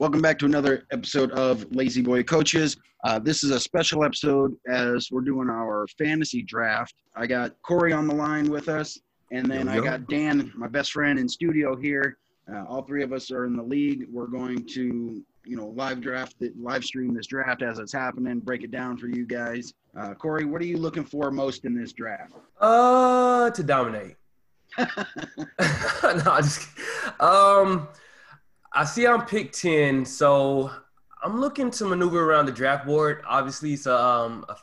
Welcome back to another episode of Lazy Boy Coaches. Uh, this is a special episode as we're doing our fantasy draft. I got Corey on the line with us, and then I got Dan, my best friend in studio here. Uh, all three of us are in the league. We're going to, you know, live draft, it, live stream this draft as it's happening, break it down for you guys. Uh, Corey, what are you looking for most in this draft? Uh, to dominate. no, I just um, I see I'm pick ten, so I'm looking to maneuver around the draft board. Obviously, it's a, um, a,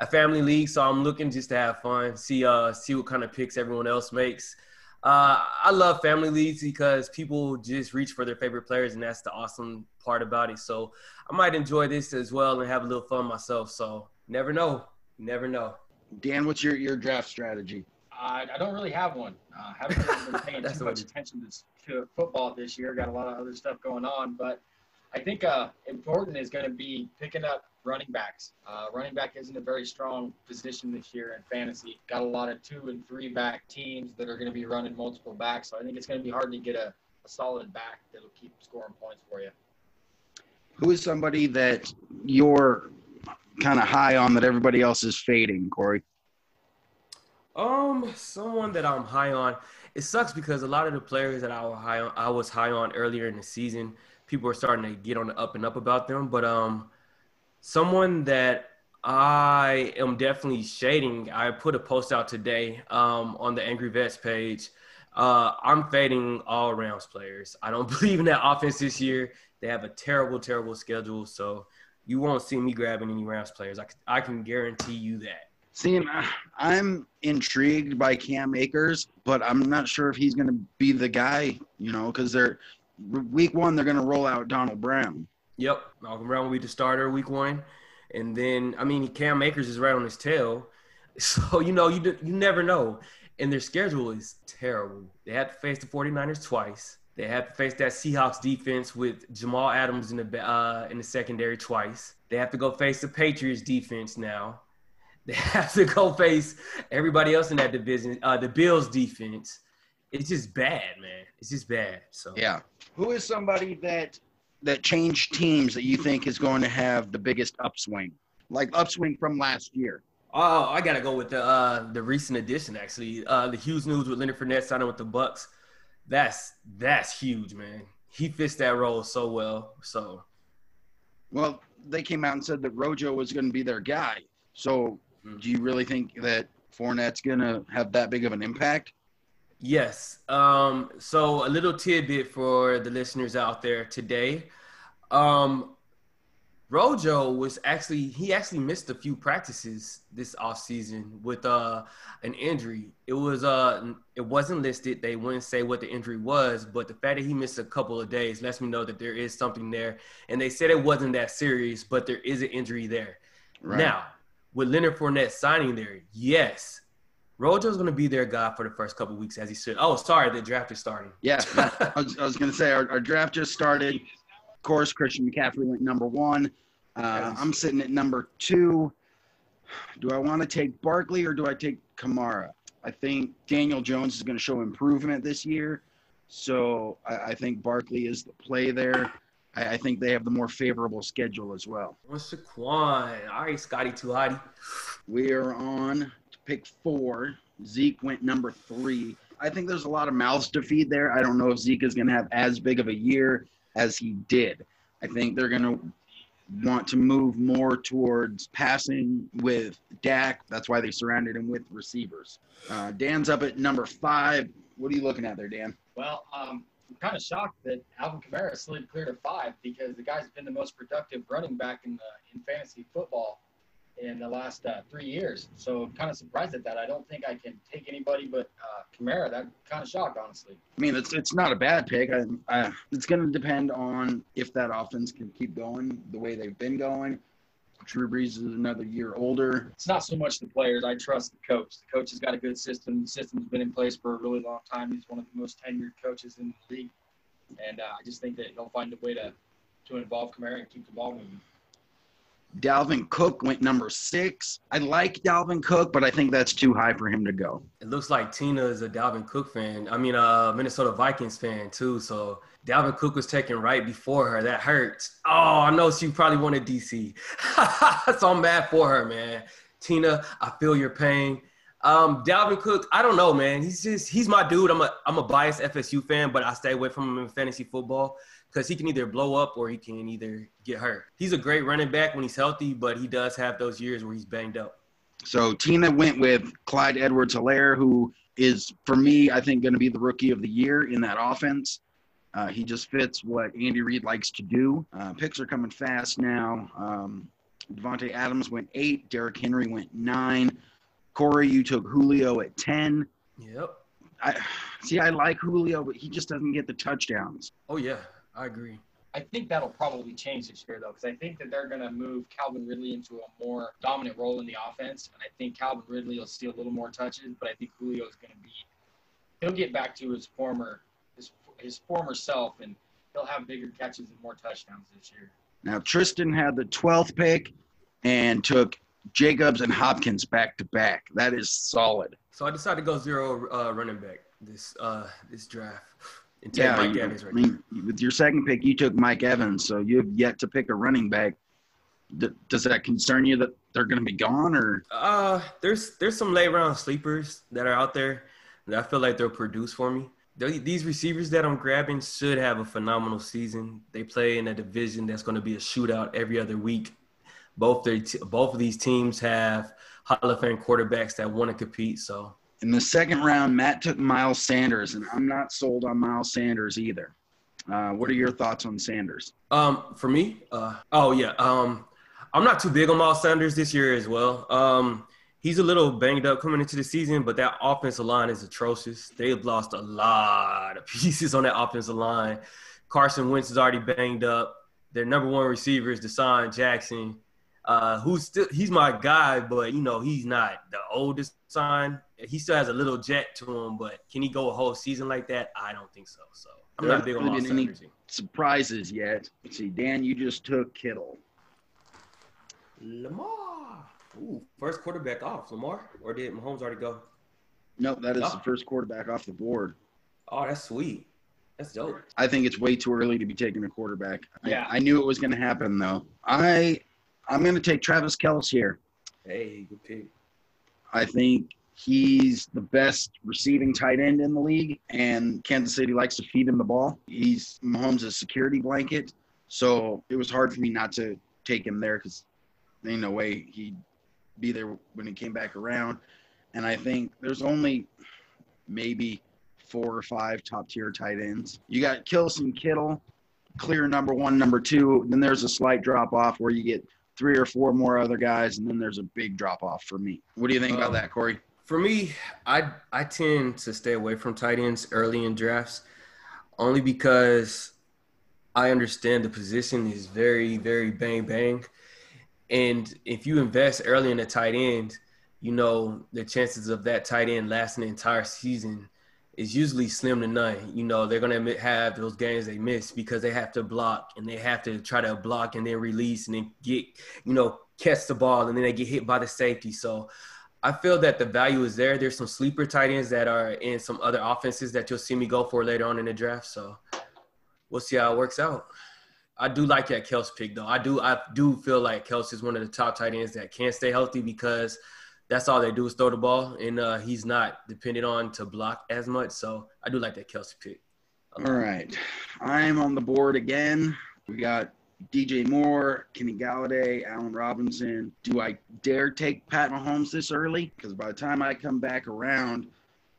a family league, so I'm looking just to have fun, see uh, see what kind of picks everyone else makes. Uh, I love family leagues because people just reach for their favorite players, and that's the awesome part about it. So I might enjoy this as well and have a little fun myself. So never know, never know. Dan, what's your, your draft strategy? I, I don't really have one. Uh, haven't really been paying too much attention to, to, football this year. Got a lot of other stuff going on, but I think uh, important is going to be picking up running backs. Uh, running back isn't a very strong position this year in fantasy. Got a lot of two and three back teams that are going to be running multiple backs, so I think it's going to be hard to get a, a solid back that'll keep scoring points for you. Who is somebody that you're kind of high on that everybody else is fading, Corey? Um, someone that I'm high on. It sucks because a lot of the players that I was high on, I was high on earlier in the season, people are starting to get on the up and up about them. But um, someone that I am definitely shading. I put a post out today um, on the Angry Vets page. Uh, I'm fading all Rams players. I don't believe in that offense this year. They have a terrible, terrible schedule. So you won't see me grabbing any Rams players. I, I can guarantee you that. See, I'm intrigued by Cam Akers, but I'm not sure if he's going to be the guy, you know, because they're week one, they're going to roll out Donald Brown. Yep. Malcolm Brown will be the starter week one. And then, I mean, Cam Akers is right on his tail. So, you know, you, you never know. And their schedule is terrible. They have to face the 49ers twice. They have to face that Seahawks defense with Jamal Adams in the uh, in the secondary twice. They have to go face the Patriots defense now. They have to go face everybody else in that division, uh, the Bills defense. It's just bad, man. It's just bad. So yeah, who is somebody that that changed teams that you think is going to have the biggest upswing, like upswing from last year? Oh, I gotta go with the uh, the recent addition actually. Uh, the huge news with Leonard Fournette signing with the Bucs. That's that's huge, man. He fits that role so well. So, well, they came out and said that Rojo was going to be their guy. So. Do you really think that Fournette's going to have that big of an impact? Yes. Um, so a little tidbit for the listeners out there today. Um, Rojo was actually he actually missed a few practices this off season with uh an injury. It was uh it wasn't listed. They wouldn't say what the injury was, but the fact that he missed a couple of days lets me know that there is something there. And they said it wasn't that serious, but there is an injury there. Right. Now, with Leonard Fournette signing there, yes, Rojo's going to be their guy for the first couple weeks as he should. Oh, sorry, the draft is starting. Yeah, I was, was going to say our, our, draft just started. Of course, Christian McCaffrey went number one. Uh, I'm sitting at number two. Do I want to take Barkley or do I take Kamara? I think Daniel Jones is going to show improvement this year. So I, I think Barkley is the play there. I, I think they have the more favorable schedule as well. What's the Saquon? All right, Scotty Tuhati. We are on to pick four. Zeke went number three. I think there's a lot of mouths to feed there. I don't know if Zeke is going to have as big of a year as he did. I think they're going to want to move more towards passing with Dak. That's why they surrounded him with receivers. Uh, Dan's up at number five. What are you looking at there, Dan? Well, um, I'm kind of shocked that Alvin Kamara slid clear to five because the guy's been the most productive running back in the, in fantasy football in the last uh, three years. So I'm kind of surprised at that. I don't think I can take anybody but uh, Kamara. That kind of shocked, honestly. I mean, it's it's not a bad pick. I, I, it's going to depend on if that offense can keep going the way they've been going. Drew Brees is another year older. It's not so much the players. I trust the coach. The coach has got a good system. The system's been in place for a really long time. He's one of the most tenured coaches in the league. And uh, I just think that he'll find a way to, to involve Kamara and keep the ball moving. Dalvin Cook went number six. I like Dalvin Cook, but I think that's too high for him to go. It looks like Tina is a Dalvin Cook fan. I mean, a Minnesota Vikings fan too. So Dalvin Cook was taken right before her. That hurts. Oh, I know she probably wanted DC. so I'm mad for her, man. Tina, I feel your pain. Um, Dalvin Cook, I don't know, man. He's just he's my dude. I'm a I'm a biased FSU fan, but I stay away from him in fantasy football because he can either blow up or he can either get hurt. He's a great running back when he's healthy, but he does have those years where he's banged up. So Tina went with Clyde Edwards Helaire, who is for me, I think, going to be the rookie of the year in that offense. Uh, he just fits what Andy Reid likes to do. Uh, picks are coming fast now. Um, Davante Adams went eight. Derrick Henry went nine. Corey, you took Julio at 10. Yep. I see. I like Julio, but he just doesn't get the touchdowns. Oh yeah, I agree. I think that'll probably change this year though, because I think that they're going to move Calvin Ridley into a more dominant role in the offense, and I think Calvin Ridley will steal a little more touches, but I think Julio is going to be. He'll get back to his former his his former self, and he'll have bigger catches and more touchdowns this year. Now Tristan had the 12th pick and took Jacobs and Hopkins back to back. That is solid. So I decided to go zero uh, running back this uh, this draft. And yeah, Mike you, Evans right I mean, with your second pick, you took Mike Evans, so you have yet to pick a running back. D- does that concern you that they're going to be gone, or? Uh, there's there's some late round sleepers that are out there that I feel like they'll produce for me. These receivers that I'm grabbing should have a phenomenal season. They play in a division that's going to be a shootout every other week both their t- both of these teams have Hall of Fame quarterbacks that want to compete. So in the second round, Matt took Miles Sanders, and I'm not sold on Miles Sanders either. Uh, what are your thoughts on Sanders? Um, for me, uh, oh yeah, um, I'm not too big on Miles Sanders this year as well. Um, he's a little banged up coming into the season, but that offensive line is atrocious. They've lost a lot of pieces on that offensive line. Carson Wentz is already banged up. Their number one receiver is DeSean Jackson uh, who's still he's my guy, but you know he's not the oldest son. He still has a little jet to him, but can he go a whole season like that? I don't think so. So I'm there not big on Miles any surprises yet. Let's see, Dan, you just took Kittle. Lamar. Ooh, first quarterback off. Lamar, or did Mahomes already go? No, that is oh. the first quarterback off the board. Oh, that's sweet. That's dope. I think it's way too early to be taking a quarterback. Yeah. I, I knew it was going to happen though. I I'm going to take Travis Kelce here. Hey, good pick. I think he's the best receiving tight end in the league, and Kansas City likes to feed him the ball. He's Mahomes' security blanket, so it was hard for me not to take him there because ain't no way he'd be there when he came back around. And I think there's only maybe four or five top tier tight ends. You got Kelce Kittle, clear number one, number two. Then there's a slight drop off where you get three or four more other guys, and then there's a big drop off for me. What do you think um, about that, Corey? For me, I I tend to stay away from tight ends early in drafts, only because I understand the position is very very bang bang, and if you invest early in a tight end, you know the chances of that tight end lasting the entire season is usually slim to none. You know, they're to have those games they miss because they have to block and they have to try to block and then release and then get, you know, catch the ball and then they get hit by the safety. So I feel that the value is there. There's some sleeper tight ends that are in some other offenses that you'll see me go for later on in the draft. So we'll see how it works out. I do like that Kelce pick though. I do I do feel like Kelce is one of the top tight ends that can't stay healthy because – that's all they do is throw the ball, and uh, he's not dependent on to block as much. So I do like that Kelce pick. All right, I'm on the board again. We got DJ Moore, Kenny Golladay, Allen Robinson. Do I dare take Pat Mahomes this early? Because by the time I come back around,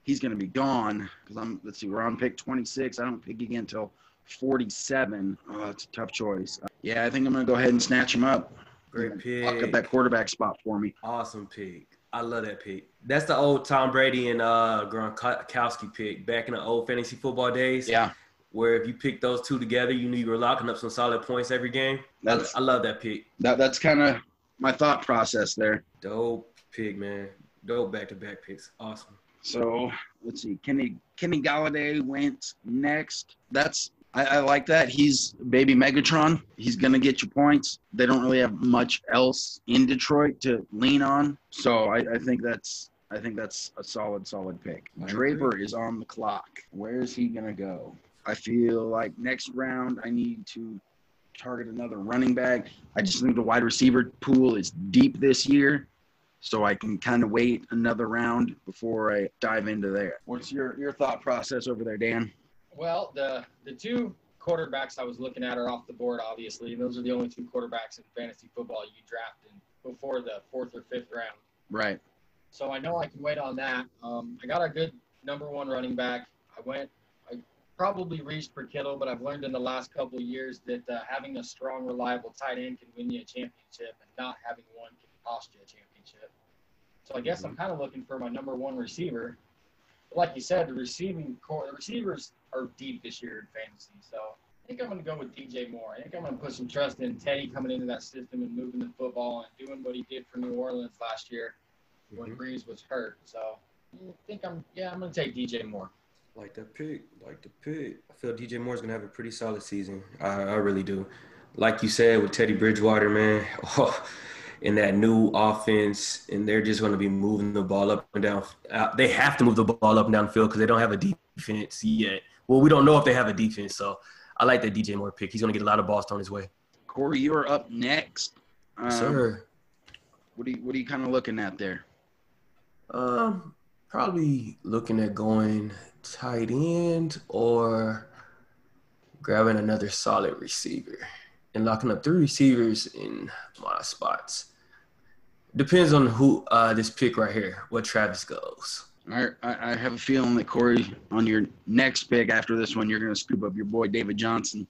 he's going to be gone. Because I'm let's see, we're on pick 26. I don't pick again until 47. Oh, that's a tough choice. Uh, yeah, I think I'm going to go ahead and snatch him up. Great pick. Lock up that quarterback spot for me. Awesome pick. I love that pick. That's the old Tom Brady and uh, Gronkowski pick back in the old fantasy football days. Yeah. Where if you pick those two together, you knew you were locking up some solid points every game. That's I, love that pick. That that's kind of my thought process there. Dope pick, man. Dope back to back picks. Awesome. So let's see. Kenny Kenny Golladay went next. That's I, I, like that. He's baby Megatron. He's gonna get you points. They don't really have much else in Detroit to lean on, so I, I think that's I think that's a solid, solid pick. Draper is on the clock. Where is he gonna go? I feel like next round I need to target another running back. I just think the wide receiver pool is deep this year, so I can kind of wait another round before I dive into there. What's your your thought process over there, Dan? Well, the the two quarterbacks I was looking at are off the board, obviously. Those are the only two quarterbacks in fantasy football you draft in before the fourth or fifth round. Right. So I know I can wait on that. Um, I got a good number one running back. I went, I probably reached for Kittle, but I've learned in the last couple of years that uh, having a strong, reliable tight end can win you a championship, and not having one can cost you a championship. So I guess I'm mm-hmm. kind of looking for my number one receiver like you said, the receiving corps, the receivers are deep this year in fantasy. So I think I'm going to go with DJ Moore. I think I'm going to put some trust in Teddy coming into that system and moving the football and doing what he did for New Orleans last year when mm-hmm. Brees was hurt. So I think I'm, yeah, I'm going to take DJ Moore. Like that pick, like the pick. I feel DJ Moore's gonna have a pretty solid season. I, I really do. Like you said with Teddy Bridgewater, man. Oh, in that new offense, and they're just going to be moving the ball up and down. Uh, they have to move the ball up and down the field because they don't have a defense yet. Well, we don't know if they have a defense, so I like that DJ Moore pick. He's going to get a lot of balls thrown his way. Corey, you're up next. Um, Sir. What are you What are you kind of looking at there? Um, probably looking at going tight end or grabbing another solid receiver and locking up three receivers in my spots. Depends on who uh, this pick right here, what Travis goes. I, I have a feeling that Corey, on your next pick after this one, you're going to scoop up your boy David Johnson.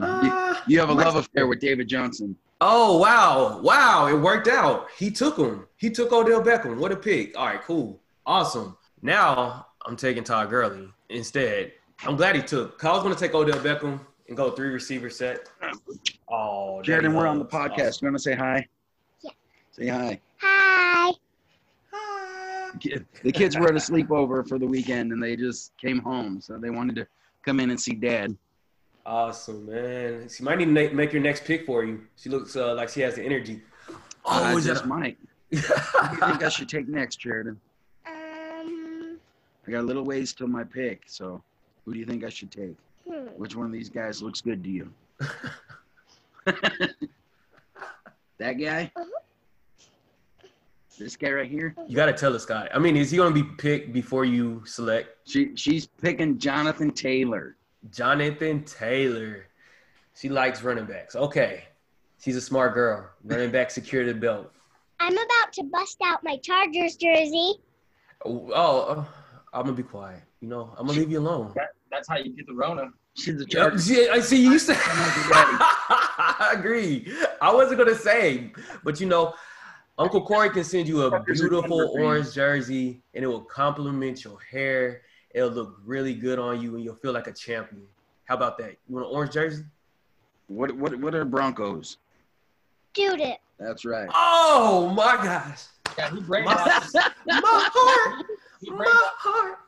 Uh, you, you, have a love affair with David Johnson. Oh wow, wow! It worked out. He took him. He took Odell Beckham. What a pick! All right, cool, awesome. Now I'm taking Todd Gurley instead. I'm glad he took. I was going to take Odell Beckham and go three receiver set. Oh, Jared, we're on the podcast. Awesome. You want to say hi? Yeah. Say hi. Hi. Hi. The kids were at a sleepover for the weekend and they just came home, so they wanted to come in and see Dad. Awesome, man. She might need to make your next pick for you. She looks uh, like she has the energy. Oh, uh, is that Mike? what do you think I should take next, Sheridan? Um. I got a little ways till my pick, so who do you think I should take? Hmm. Which one of these guys looks good to you? that guy? Uh-huh. This guy right here? You got to tell this guy. I mean, is he going to be picked before you select? She she's picking Jonathan Taylor. Jonathan Taylor. She likes running backs. Okay. She's a smart girl. Running back secure the belt. I'm about to bust out my Chargers jersey. Oh, oh I'm gonna be quiet. You know, I'm gonna leave you alone. That, that's how you get the Rona. She's a yep. See, I see. You said. I agree. I wasn't gonna say, but you know, Uncle Corey can send you a beautiful orange jersey, and it will complement your hair. It'll look really good on you, and you'll feel like a champion. How about that? You want an orange jersey? What what what are Broncos? Dude it. That's right. Oh my gosh. Yeah, he my, my heart my heart.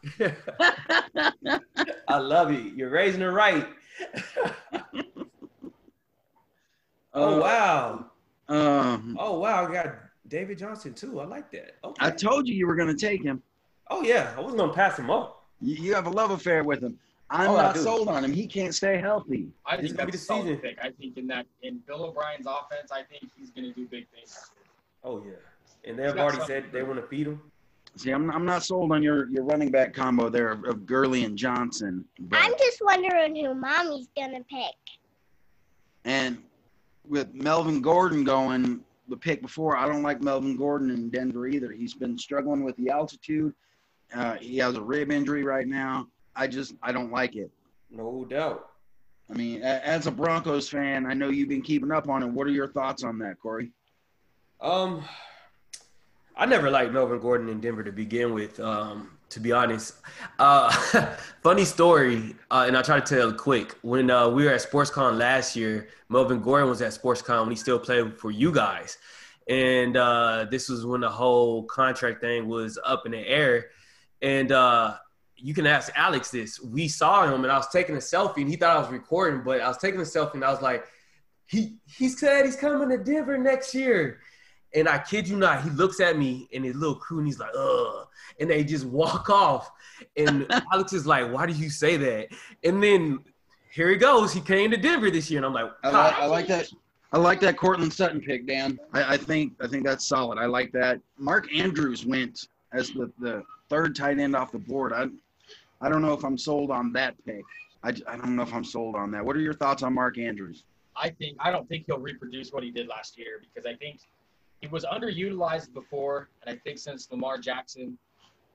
I love you. You're raising it right. oh wow. Um, oh wow, I got David Johnson too. I like that. Okay. I told you you were gonna take him. Oh yeah, I wasn't gonna pass him up. You, you have a love affair with him. I'm oh, not sold on him. He can't stay healthy. I think that's the season. Pick. I think in that in Bill O'Brien's offense, I think he's gonna do big things. Oh yeah, and they've already said they want to feed him. See, I'm, I'm not sold on your, your running back combo there of, of Gurley and Johnson. But, I'm just wondering who mommy's going to pick. And with Melvin Gordon going the pick before, I don't like Melvin Gordon in Denver either. He's been struggling with the altitude. Uh, he has a rib injury right now. I just I don't like it. No doubt. I mean, as a Broncos fan, I know you've been keeping up on it. What are your thoughts on that, Corey? Um, I never liked Melvin Gordon in Denver to begin with. Um, to be honest, uh, funny story, uh, and I'll try to tell quick. When uh, we were at SportsCon last year, Melvin Gordon was at SportsCon when he still played for you guys, and uh, this was when the whole contract thing was up in the air. And uh, you can ask Alex this. We saw him, and I was taking a selfie, and he thought I was recording, but I was taking a selfie, and I was like, he he said he's coming to Denver next year. And I kid you not, he looks at me and his little crew, and he's like, "Ugh," and they just walk off. And Alex is like, "Why do you say that?" And then here he goes. He came to Denver this year, and I'm like, I like, I like that. I like that Courtland Sutton pick, Dan. I, I, think I think that's solid. I like that. Mark Andrews went as the, the third tight end off the board. I I don't know if I'm sold on that pick. I, I don't know if I'm sold on that. What are your thoughts on Mark Andrews? I think I don't think he'll reproduce what he did last year because I think he was underutilized before, and I think since Lamar Jackson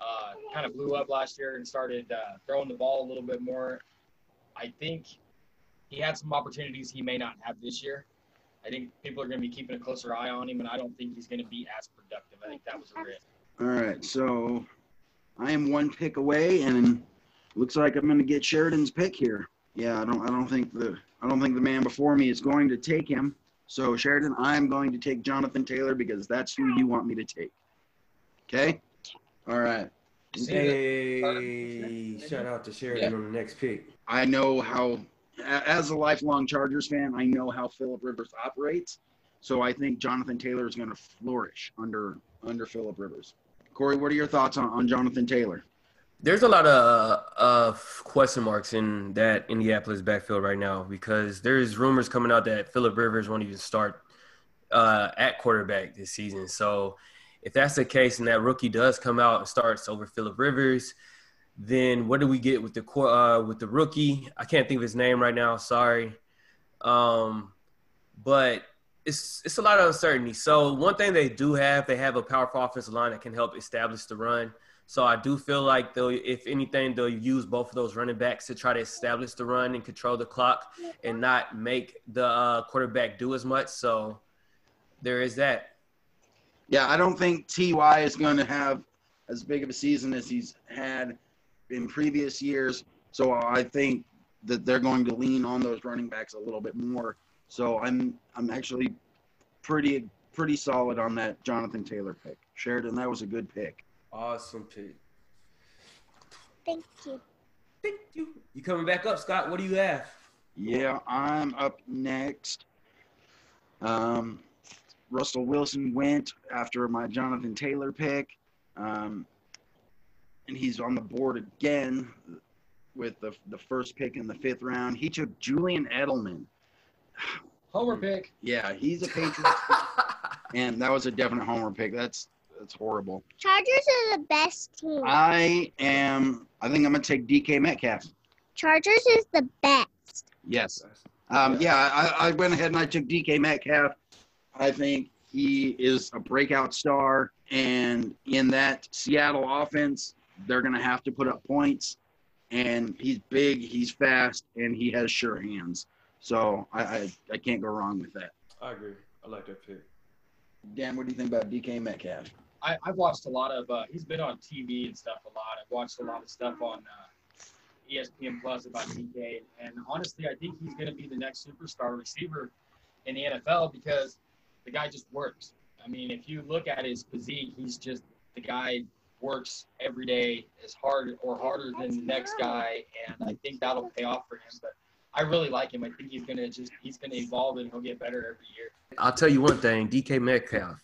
uh, kind of blew up last year and started uh, throwing the ball a little bit more, I think he had some opportunities he may not have this year. I think people are going to be keeping a closer eye on him, and I don't think he's going to be as productive. I think that was a risk. All right, so I am one pick away, and looks like I'm going to get Sheridan's pick here. Yeah, I don't, I don't think the, I don't think the man before me is going to take him. So Sheridan, I'm going to take Jonathan Taylor because that's who you want me to take. Okay. All right. Hey, shout out to Sheridan yeah. on the next pick. I know how, as a lifelong Chargers fan, I know how Philip Rivers operates. So I think Jonathan Taylor is going to flourish under under Philip Rivers. Corey, what are your thoughts on, on Jonathan Taylor? There's a lot of, of question marks in that Indianapolis backfield right now because there's rumors coming out that Philip Rivers won't even start uh, at quarterback this season. So if that's the case and that rookie does come out and starts over Philip Rivers, then what do we get with the uh, with the rookie? I can't think of his name right now. Sorry, um, but it's it's a lot of uncertainty. So one thing they do have, they have a powerful offensive line that can help establish the run. So I do feel like they'll, if anything, they'll use both of those running backs to try to establish the run and control the clock and not make the uh, quarterback do as much. So there is that. Yeah, I don't think Ty is going to have as big of a season as he's had in previous years. So I think that they're going to lean on those running backs a little bit more. So I'm I'm actually pretty pretty solid on that Jonathan Taylor pick. Sheridan, that was a good pick. Awesome pick. Thank you. Thank you. You coming back up, Scott? What do you have? Yeah, I'm up next. Um, Russell Wilson went after my Jonathan Taylor pick. Um, and he's on the board again with the, the first pick in the fifth round. He took Julian Edelman. Homer pick. Yeah, he's a Patriot. and that was a definite homer pick. That's that's horrible. Chargers are the best team. I am. I think I'm gonna take DK Metcalf. Chargers is the best. Yes. Um, yeah, I, I went ahead and I took DK Metcalf. I think he is a breakout star, and in that Seattle offense, they're gonna have to put up points. And he's big, he's fast, and he has sure hands. So I, I, I can't go wrong with that. I agree. I like that pick. Dan, what do you think about DK Metcalf? I, have watched a lot of. Uh, he's been on TV and stuff a lot. I've watched a lot of stuff on uh, ESPN Plus about DK, and honestly, I think he's going to be the next superstar receiver in the NFL because the guy just works. I mean, if you look at his physique, he's just the guy works every day as hard or harder than the next guy, and I think that'll pay off for him. But I really like him. I think he's gonna just he's gonna evolve and he'll get better every year. I'll tell you one thing, DK Metcalf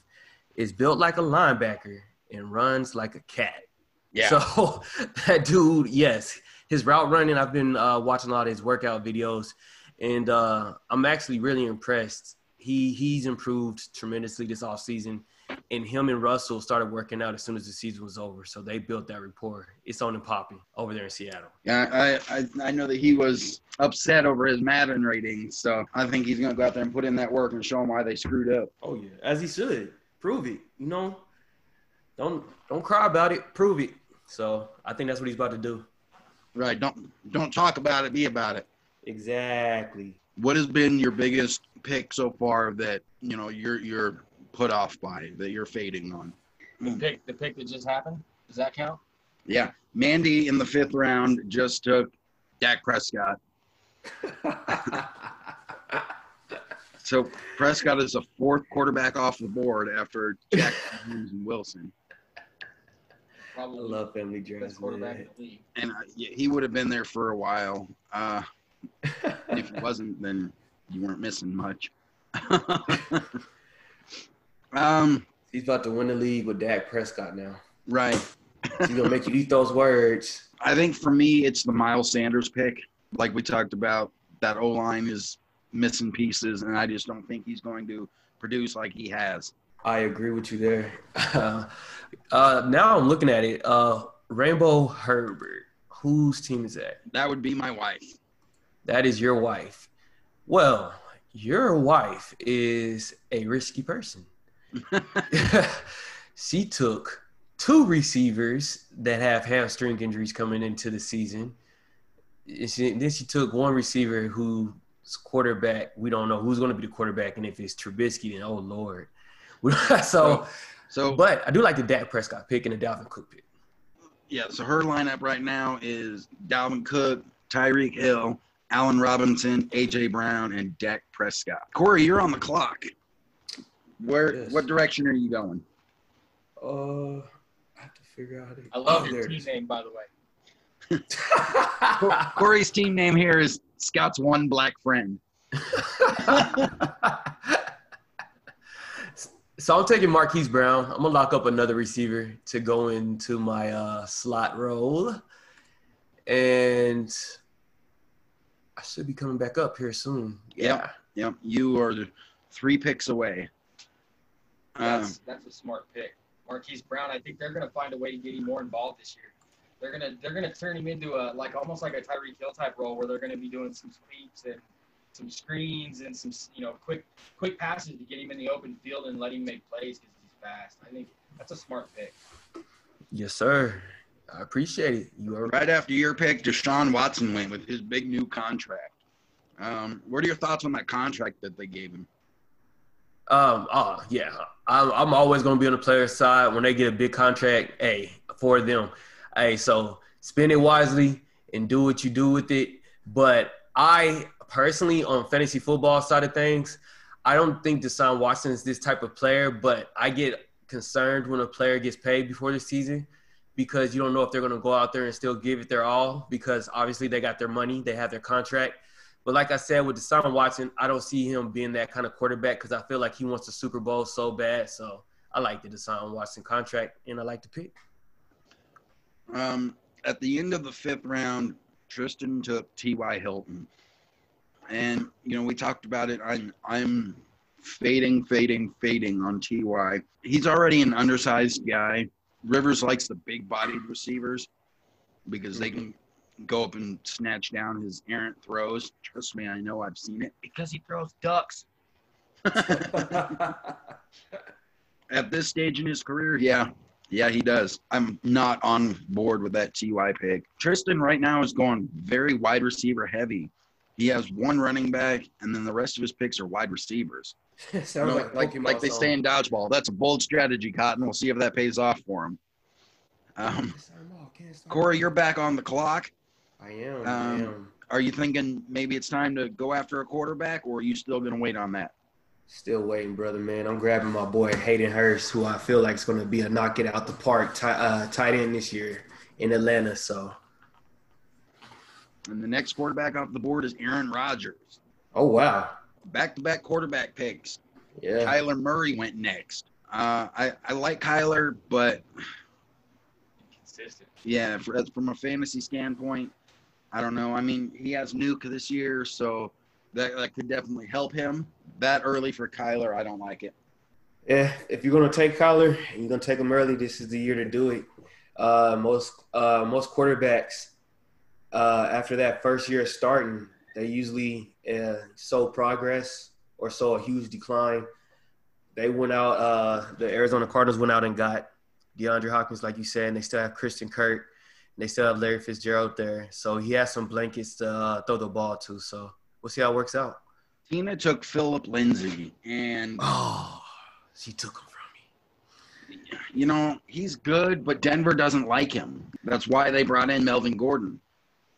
is built like a linebacker and runs like a cat. Yeah. So that dude, yes, his route running. I've been uh, watching a lot of his workout videos, and uh, I'm actually really impressed. He he's improved tremendously this off season, and him and Russell started working out as soon as the season was over. So they built that rapport. It's on and popping over there in Seattle. Yeah, I, I I know that he was upset over his Madden ratings, so I think he's gonna go out there and put in that work and show them why they screwed up. Oh yeah, as he should prove it. You know, don't don't cry about it. Prove it. So I think that's what he's about to do. Right. Don't don't talk about it. Be about it. Exactly. What has been your biggest pick so far that you know you're you're put off by that you're fading on? The pick the pick that just happened. Does that count? Yeah. Mandy in the fifth round just took Dak Prescott. So Prescott is a fourth quarterback off the board after Jack and Wilson. Probably I love family drafts, best quarterback in the league. And uh, yeah, he would have been there for a while. Uh, if he wasn't, then you weren't missing much. um, He's about to win the league with Dak Prescott now. right. He's gonna make you eat those words. I think for me, it's the Miles Sanders pick. Like we talked about, that O line is missing pieces, and I just don't think he's going to produce like he has. I agree with you there. uh, now I'm looking at it. Uh, Rainbow Herbert. Whose team is that? That would be my wife. That is your wife. Well, your wife is a risky person. she took two receivers that have hamstring injuries coming into the season. And she, then she took one receiver who's quarterback. We don't know who's going to be the quarterback, and if it's Trubisky, then oh lord. so, So, but I do like the Dak Prescott pick and the Dalvin Cook pick. yeah, so her lineup right now is Dalvin Cook, Tyreek Hill, Allen Robinson, AJ Brown, and Dak Prescott. Corey, you're on the clock. Where? Yes. What direction are you going? Uh, I have to figure out. How to, I love oh, your team name, by the way. Corey's team name here is Scott's One Black Friend. so I'm taking Marquise Brown. I'm gonna lock up another receiver to go into my uh, slot role, and I should be coming back up here soon. Yeah, Yep, you are three picks away. Um, That's that's a smart pick. Marquise Brown, I think they're gonna find a way to get him more involved this year. They're gonna they're gonna turn him into a like almost like a Tyreek Hill type role where they're gonna be doing some sweeps and some screens and some you know quick quick passes to get him in the open field and let him make plays because he's fast. I think that's a smart pick. yes, sir. I appreciate it. You are right after your pick, Deshaun Watson went with his big new contract. Um, what are your thoughts on that contract that they gave him? Um. Oh yeah. I'm, I'm always gonna be on the player's side when they get a big contract. Hey, for them. Hey, so spend it wisely and do what you do with it. But I personally, on fantasy football side of things, I don't think Deshaun Watson is this type of player. But I get concerned when a player gets paid before the season because you don't know if they're gonna go out there and still give it their all because obviously they got their money, they have their contract. But like I said, with Deshaun Watson, I don't see him being that kind of quarterback because I feel like he wants the Super Bowl so bad. So I like the Deshaun Watson contract, and I like the pick. Um, at the end of the fifth round, Tristan took T.Y. Hilton, and you know we talked about it. I'm I'm fading, fading, fading on Ty. He's already an undersized guy. Rivers likes the big-bodied receivers because they can go up and snatch down his errant throws. Trust me, I know I've seen it. Because he throws ducks. At this stage in his career, yeah, yeah, he does. I'm not on board with that Ty pick. Tristan right now is going very wide receiver heavy. He has one running back, and then the rest of his picks are wide receivers. Sounds You know, like like, like they song. say in dodgeball. That's a bold strategy, Cotton. We'll see if that pays off for him. Um, Corey, you're back on the clock. I am. Um, I am. Are you thinking maybe it's time to go after a quarterback, or are you still going to wait on that? Still waiting, brother, man. I'm grabbing my boy Hayden Hurst, who I feel like is going to be a knock it out the park ti- uh, tight end this year in Atlanta. So, And the next quarterback off the board is Aaron Rodgers. oh wow, Back-to-back quarterback picks. yeah, Kyler Murray went next. Uh, I, I like Kyler, but Consistent. yeah, for, from a fantasy standpoint, I don't know. I mean, he has Nuke this year, so that, that could definitely help him. That early for Kyler, I don't like it. yeah. If you're to take Kyler and you're to take him early, this is the year to do it. Uh, most uh, most quarterbacks uh, after that first year of starting, they usually uh, show progress or saw a huge decline. They went out. Uh, the Arizona Cardinals went out and got DeAndre Hopkins, like you said, and they still have Christian Kirk. And they still have Larry Fitzgerald there, so he has some blankets to uh, throw the ball to. So we'll see how it works out. Tina took Phillip Lindsay, and Oh, she took him from me. you know he's good, but Denver doesn't like him. That's why they brought in Melvin Gordon.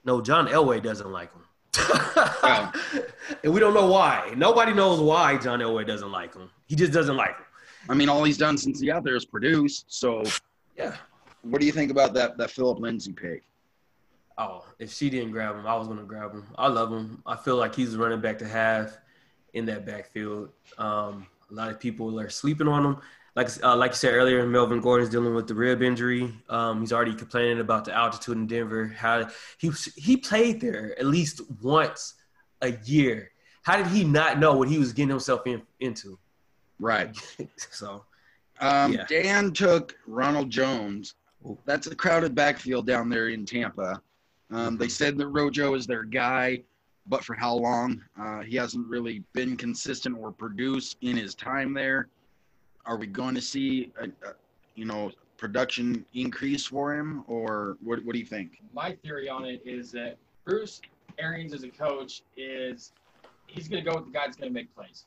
No, John Elway doesn't like him. Oh. and we don't know why. Nobody knows why John Elway doesn't like him. He just doesn't like him. I mean, all he's done since he got there is produce. So Yeah. What do you think about that that Phillip Lindsay pick? Oh, if she didn't grab him, I was gonna grab him. I love him. I feel like he's running back to have in that backfield. Um, a lot of people are sleeping on him. Like uh, like you said earlier, Melvin Gordon's dealing with the rib injury. Um, he's already complaining about the altitude in Denver. How he he played there at least once a year. How did he not know what he was getting himself in, into? Right. so, um, yeah. Dan took Ronald Jones. That's a crowded backfield down there in Tampa. Um, they said that Rojo is their guy, but for how long? Uh, he hasn't really been consistent or produced in his time there. Are we going to see, a, a, you know, production increase for him, or what? What do you think? My theory on it is that Bruce Arians, as a coach, is he's going to go with the guy that's going to make plays.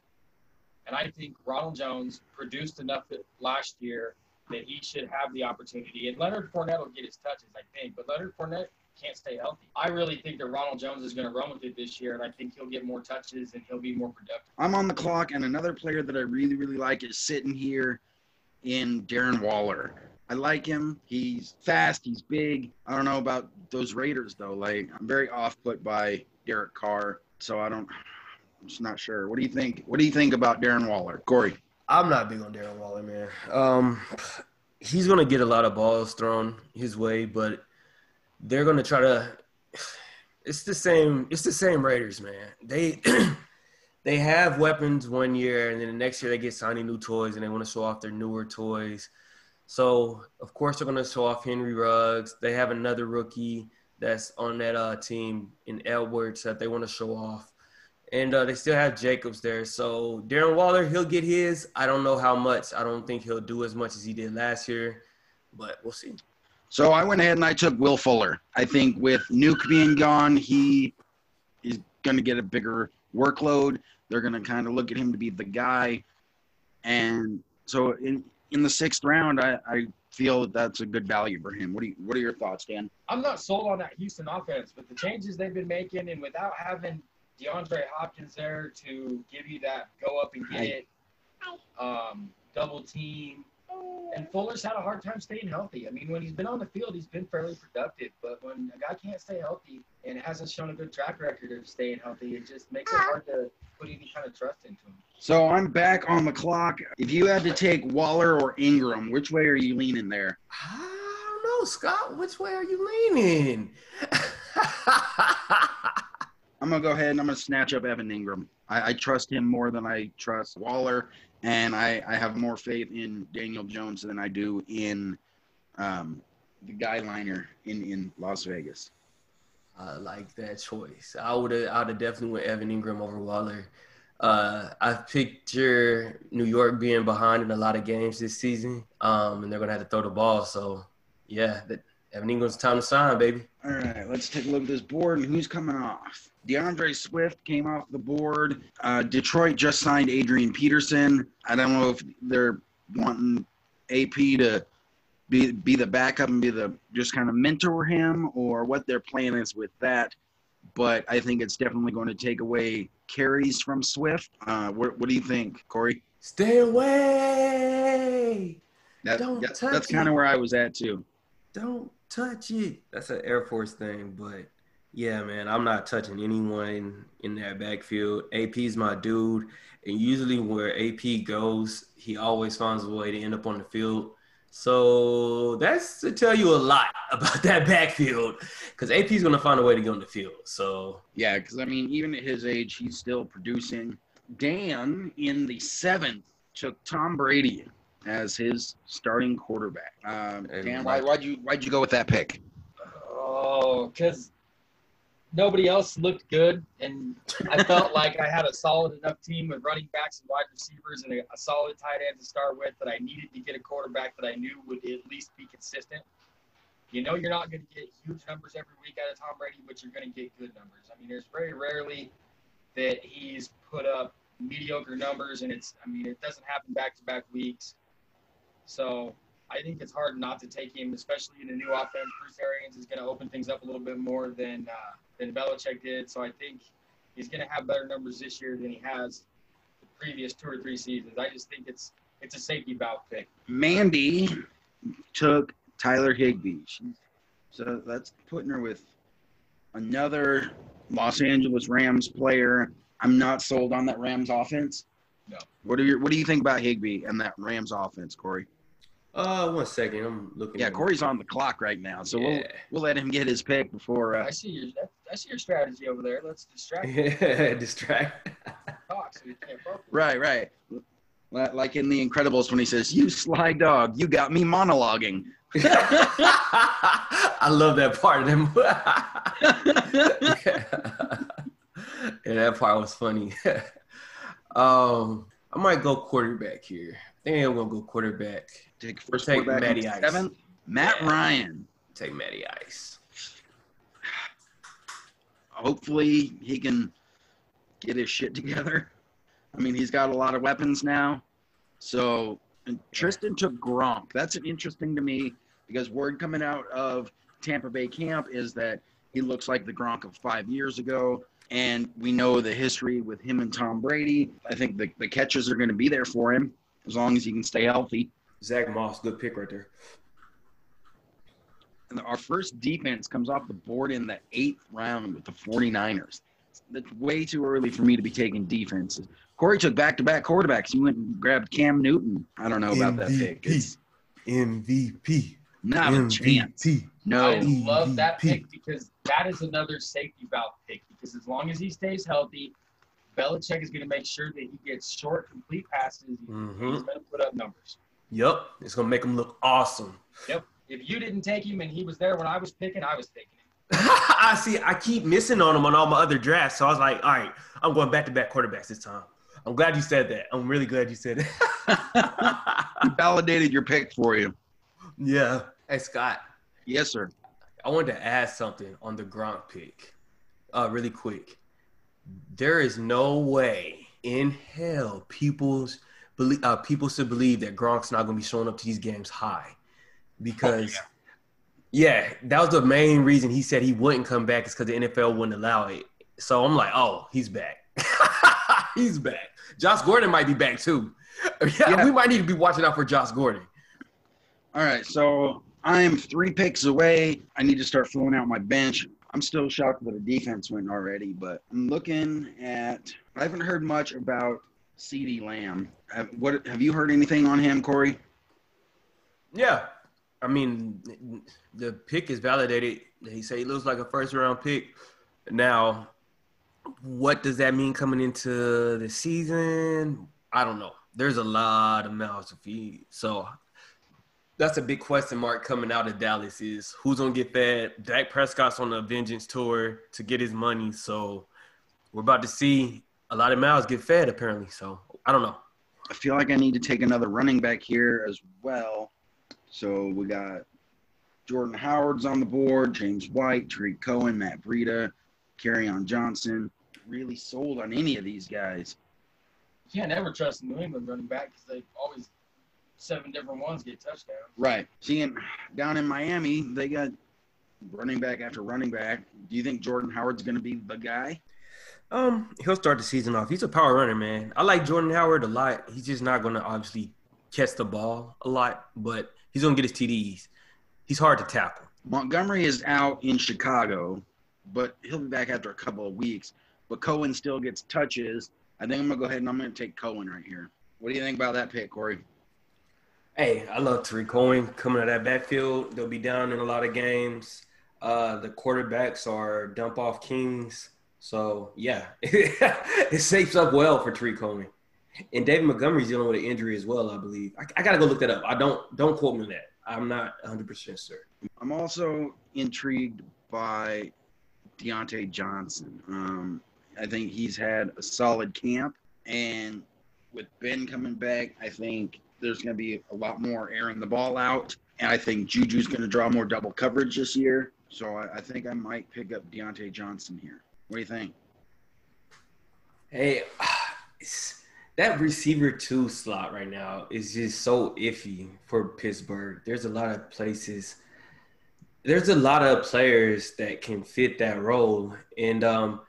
And I think Ronald Jones produced enough last year that he should have the opportunity. And Leonard Fournette will get his touches, I think. But Leonard Fournette can't stay healthy. I really think that Ronald Jones is going to run with it this year, and I think he'll get more touches and he'll be more productive. I'm on the clock, and another player that I really, really like is sitting here in Darren Waller. I like him. He's fast. He's big. I don't know about those Raiders though. Like I'm very off put by Derek Carr, so I don't. I'm just not sure. What do you think? What do you think about Darren Waller, Corey? I'm not big on Darren Waller, man. Um, he's gonna get a lot of balls thrown his way, but they're gonna try to. It's the same. It's the same Raiders, man. They they have weapons one year, and then the next year they get signing new toys, and they want to show off their newer toys. So of course they're gonna show off Henry Ruggs. They have another rookie that's on that uh, team in Edwards that they want to show off, and uh, they still have Jacobs there. So Darren Waller, he'll get his. I don't know how much. I don't think he'll do as much as he did last year, but we'll see. So I went ahead and I took Will Fuller. I think with Nuke being gone, he is going to get a bigger workload. They're going to kind of look at him to be the guy. And so in in the sixth round, I, I feel that that's a good value for him. What do you, What are your thoughts, Dan? I'm not sold on that Houston offense, but the changes they've been making, and without having DeAndre Hopkins there to give you that go up and get it, um, double team, and Fuller's had a hard time staying healthy. I mean, when he's been on the field, he's been fairly productive. But when a guy can't stay healthy and hasn't shown a good track record of staying healthy, it just makes it hard to put any kind of trust into him. So I'm back on the clock. If you had to take Waller or Engram, which way are you leaning there? I don't know, Scott. Which way are you leaning? I'm gonna go ahead and I'm gonna snatch up Evan Engram. I, I trust him more than I trust Waller and I, I have more faith in Daniel Jones than I do in um, the guy liner in, in Las Vegas. I like that choice. I would have I would have definitely went Evan Engram over Waller. Uh, I picture New York being behind in a lot of games this season, um, and they're gonna have to throw the ball. So, yeah, that Evan Engram's time to sign, baby. All right, let's take a look at this board and who's coming off. D'Andre Swift came off the board. Uh, Detroit just signed Adrian Peterson. I don't know if they're wanting AP to be be the backup and be the just kind of mentor him or what their plan is with that. But I think it's definitely going to take away carries from Swift. Uh, what, what do you think, Corey? Stay away. That, Don't that, touch that's kind of where I was at too. Don't touch it. That's an Air Force thing, but yeah, man, I'm not touching anyone in that backfield. AP's my dude, and usually where AP goes, he always finds a way to end up on the field. So that's to tell you a lot about that backfield because AP's going to find a way to get on the field. So yeah, because I mean, even at his age, he's still producing. Dan in the seventh took Tom Brady as his starting quarterback. Um, Dan, why, why'd you why'd you go with that pick? Oh, because nobody else looked good, and I felt like I had a solid enough team with running backs and wide receivers and a, a, solid tight end to start with that I needed to get a quarterback that I knew would at least be consistent. You know, you're not going to get huge numbers every week out of Tom Brady, but you're going to get good numbers. I mean, there's very rarely that he's put up mediocre numbers, and it's, I mean, it doesn't happen back to back weeks. So I think it's hard not to take him, especially in a new offense. Bruce Arians is going to open things up a little bit more than uh, than Belichick did. So I think he's going to have better numbers this year than he has the previous two or three seasons. I just think it's it's a safety valve pick. Mandy took Tyler Higbee. She's, so that's putting her with another Los Angeles Rams player. I'm not sold on that Rams offense. No. What do you What do you think about Higbee and that Rams offense, Corey? Uh, one second. I'm looking. Yeah, at- Corey's on the clock right now, so we'll we'll let him get his pick before. I Uh, see your I see your strategy over there. Let's distract Yeah, distract. talk so we can't focus. right, right. Like in The Incredibles when he says, "You sly dog, you got me monologuing." I love that part of them. yeah, that part was funny. um, I might go quarterback here. Think I'm gonna go quarterback. Take first Take quarterback Matty Ice. seventh. Matt Yeah. Ryan. Take Matty Ice. Hopefully he can get his shit together. I mean, he's got a lot of weapons now. So and Tristan took Gronk. That's an interesting to me because word coming out of Tampa Bay camp is that he looks like the Gronk of five years ago. And we know the history with him and Tom Brady. I think the, the catches are going to be there for him as long as he can stay healthy. Zack Moss, good pick right there. And our first defense comes off the board in the eighth round with the 49ers. That's way too early for me to be taking defenses. Corey took back to back quarterbacks. He went and grabbed Cam Newton. I don't know about that pick. It's MVP. not a chance. MVP. No. I love that pick because that is another safety valve pick. Because as long as he stays healthy, Belichick is going to make sure that he gets short, complete passes. He's Mhm. going to put up numbers. Yep, it's gonna make him look awesome. Yep. If you didn't take him and he was there when I was picking, I was taking him. I see. I keep missing on him on all my other drafts, so I was like, all right, I'm going back to back quarterbacks this time. I'm glad you said that. I'm really glad you said that. He validated your pick for you. yeah. Hey Scott, Yes, sir. I wanted to add something on the Gronk pick, uh, really quick. There is no way in hell people's believe uh, people should believe that Gronk's not going to be showing up to these games high, because yeah. that was the main reason he said he wouldn't come back is because the NFL wouldn't allow it. So I'm like, oh, he's back. he's back. Josh Gordon might be back too. yeah, Yeah. we might need to be watching out for Josh Gordon. All right. So I am three picks away. I need to start filling out my bench. I'm still shocked that the defense went already, but I'm looking at. I haven't heard much about CeeDee Lamb. Have, what have you heard anything on him, Corey? Yeah. I mean, the pick is validated. He said he looks like a first round pick. Now, what does that mean coming into the season? I don't know. There's a lot of mouths to feed. So that's a big question mark coming out of Dallas is who's gonna get fed? Dak Prescott's on a vengeance tour to get his money. So we're about to see a lot of mouths get fed apparently. So I don't know. I feel like I need to take another running back here as well. So we got Jordan Howard's on the board, James White, Tarik Cohen, Matt Breida, on Johnson. Really sold on any of these guys. You can't ever trust New England running back because they always seven different ones get touchdowns. Right. Seeing down in Miami, they got running back after running back. Do you think Jordan Howard's going to be the guy? Um, he'll start the season off. He's a power runner, man. I like Jordan Howard a lot. He's just not gonna obviously catch the ball a lot, but he's gonna get his TDs. He's hard to tackle. Montgomery is out in Chicago, but he'll be back after a couple of weeks. But Cohen still gets touches. I think I'm going to go ahead and I'm going to take Cohen right here. What do you think about that pick, Corey? Hey, I love Tarik Cohen coming of that backfield. They'll be down in a lot of games. Uh, the quarterbacks are dump off kings. So yeah, it shapes up well for Tarik Cohen. And David Montgomery's dealing with an injury as well, I believe. I, I gotta go look that up. I don't don't quote me on that. I'm not 100 percent sure. I'm also intrigued by Diontae Johnson. Um, I think he's had a solid camp, and with Ben coming back, I think there's going to be a lot more airing the ball out, and I think Juju's going to draw more double coverage this year. So I, I think I might pick up Diontae Johnson here. What do you think? Hey, that receiver two slot right now is just so iffy for Pittsburgh. There's a lot of places. There's a lot of players that can fit that role, and um,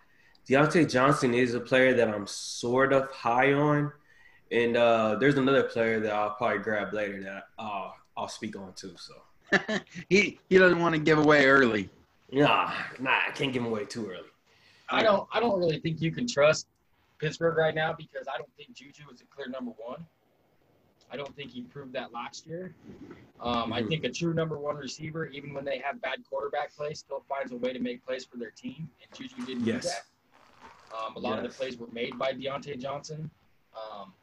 Diontae Johnson is a player that I'm sort of high on, and uh, there's another player that I'll probably grab later that uh, I'll speak on too. So he he doesn't want to give away early. Nah, nah, I can't give him away too early. I don't. I don't really think you can trust Pittsburgh right now because I don't think Juju is a clear number one. I don't think he proved that last year. Um, I think a true number one receiver, even when they have bad quarterback play, still finds a way to make plays for their team. And Juju didn't Yes. do that. Um, a lot of the plays were made by Diontae Johnson. Um,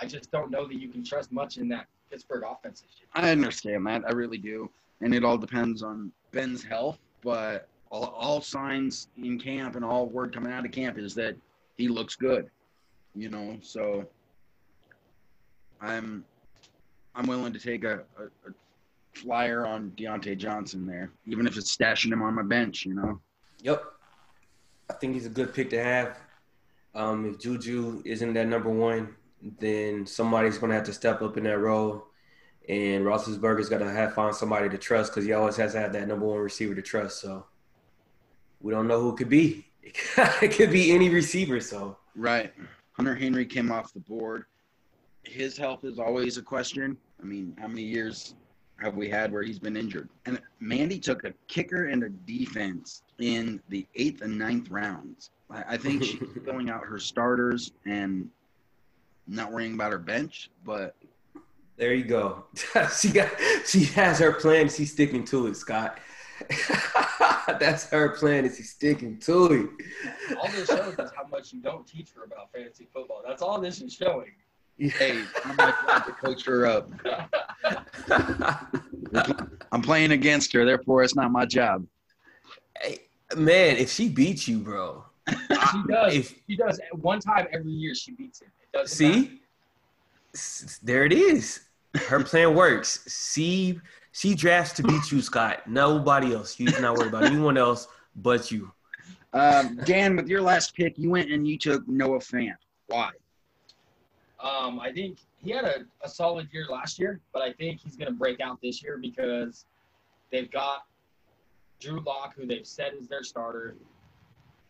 I just don't know that you can trust much in that Pittsburgh offense. I understand that. I really do. And it all depends on Ben's health. But all, all signs in camp and all word coming out of camp is that he looks good. You know, so I'm I'm willing to take a, a, a flyer on Diontae Johnson there, even if it's stashing him on my bench. You know. Yep. I think he's a good pick to have. Um, if Juju isn't that number one, then somebody's going to have to step up in that role. And Roethlisberger's got to have find somebody to trust because he always has to have that number one receiver to trust. So we don't know who it could be. It could be any receiver. So Right. Hunter Henry came off the board. His health is always a question. I mean, how many years have we had where he's been injured? And Mandy took a kicker and a defense in the eighth and ninth rounds. I, I think she's filling out her starters and not worrying about her bench, but there you go. she got she has her plan. She's sticking to it, Scott. That's her plan. Is she's sticking to it. All this shows is how much you don't teach her about fantasy football. That's all this is showing. hey, I'm not trying to coach her up. I'm playing against her, therefore it's not my job. Hey, man, if she beats you, bro. She does. If she does. One time every year she beats him. It doesn't matter. see, S- there it is. Her plan works. See, she drafts to beat you, Scott. Nobody else. She's not worried about anyone else but you. Um, Dan, with your last pick, you went and you took Noah Fant. Why? Um, I think he had a, a solid year last year, but I think he's going to break out this year because they've got Drew Lock, who they've said is their starter.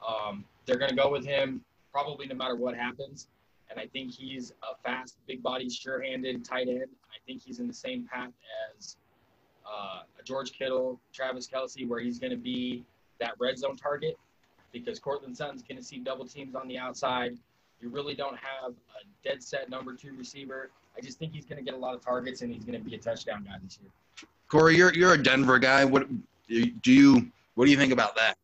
Um, they're going to go with him probably no matter what happens. And I think he's a fast, big body, sure handed tight end. I think he's in the same path as uh, George Kittle, Travis Kelce, where he's going to be that red zone target because Courtland Sutton's going to see double teams on the outside. You really don't have a dead set number two receiver. I just think he's going to get a lot of targets and he's going to be a touchdown guy this year. Corey, you're you're a Denver guy. What do you what do you think about that?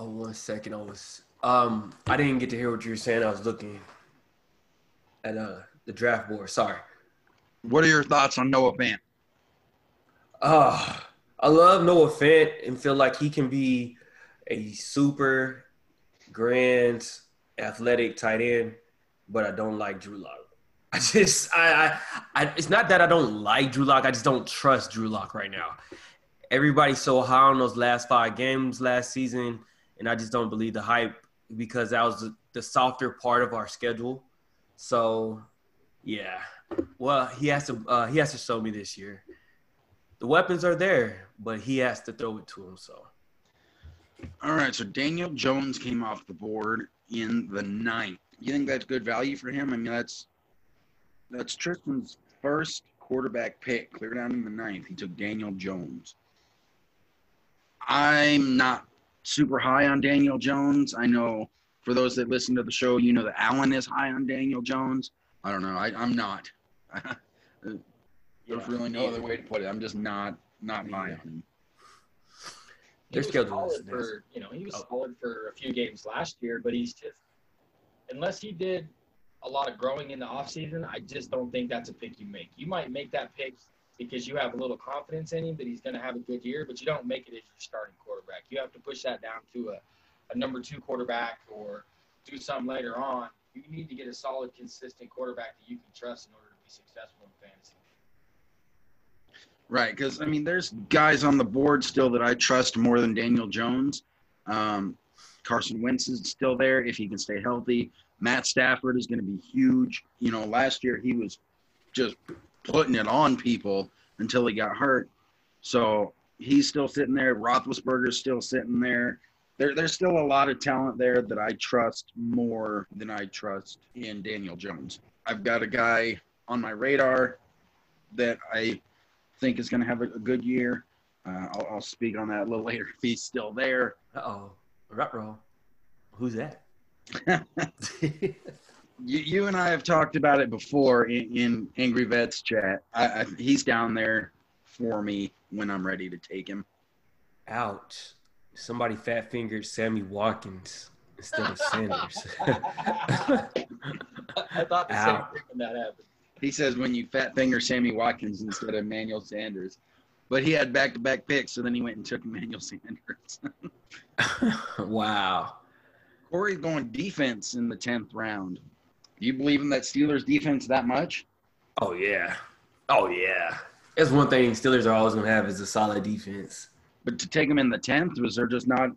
Oh, one second. I was um I didn't get to hear what you were saying. I was looking at uh the draft board. Sorry. What are your thoughts on Noah Fant? Uh I love Noah Fant and feel like he can be a super grand athletic tight end, but I don't like Drew Lock. I just I, I I it's not that I don't like Drew Lock, I just don't trust Drew Lock right now. Everybody's so high on those last five games last season, and I just don't believe the hype because that was the, the softer part of our schedule. So, yeah. Well, he has to uh, he has to show me this year. The weapons are there, but he has to throw it to him. So, All right, so Daniel Jones came off the board in the ninth. You think that's good value for him? I mean, that's that's Tristan's first quarterback pick, clear down in the ninth. He took Daniel Jones. I'm not super high on Daniel Jones. I know for those that listen to the show, you know that Alan is high on Daniel Jones. I don't know. I, I'm not. There's really no other way to put it. I'm just not not high on him. He Their was solid for you know he was Oh. solid for a few games last year, but he's just unless he did a lot of growing in the offseason, I just don't think that's a pick you make. You might make that pick because you have a little confidence in him that he's going to have a good year, but you don't make it as your starting quarterback. You have to push that down to a, a number two quarterback or do something later on. You need to get a solid, consistent quarterback that you can trust in order to be successful in fantasy. Right, because I mean, there's guys on the board still that I trust more than Daniel Jones. Um, Carson Wentz is still there if he can stay healthy. Matt Stafford is going to be huge. You know, last year he was just putting it on people until he got hurt. So he's still sitting there. Roethlisberger's still sitting there. There, there's still a lot of talent there that I trust more than I trust in Daniel Jones. I've got a guy on my radar that I think is going to have a, a, good year. Uh, I'll, I'll, speak on that a little later if he's still there. Uh oh, roll. Who's that? you, you, and I have talked about it before in, in Angry Vets chat. I, I, he's down there for me when I'm ready to take him. Ouch. Somebody fat fingered Sammy Watkins instead of Sanders. I thought the Ow. same thing when that happened. He says when you fat finger Sammy Watkins instead of Emmanuel Sanders. But he had back to back picks, so then he went and took Emmanuel Sanders. wow. Corey's going defense in the 10th round. Do you believe in that Steelers defense that much? Oh, yeah. Oh, yeah. That's one thing Steelers are always going to have is a solid defense. But to take them in the 10th, was there just not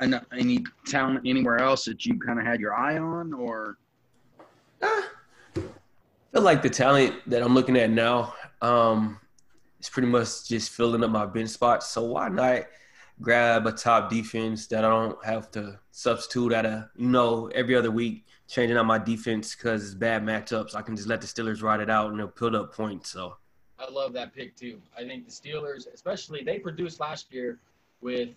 any talent anywhere else that you kind of had your eye on, or? Uh, I feel like the talent that I'm looking at now um, is pretty much just filling up my bench spots. So why not grab a top defense that I don't have to substitute at a you know every other week changing out my defense because it's bad matchups. I can just let the Steelers ride it out and they'll put up points. So I love that pick too. I think the Steelers, especially they produced last year with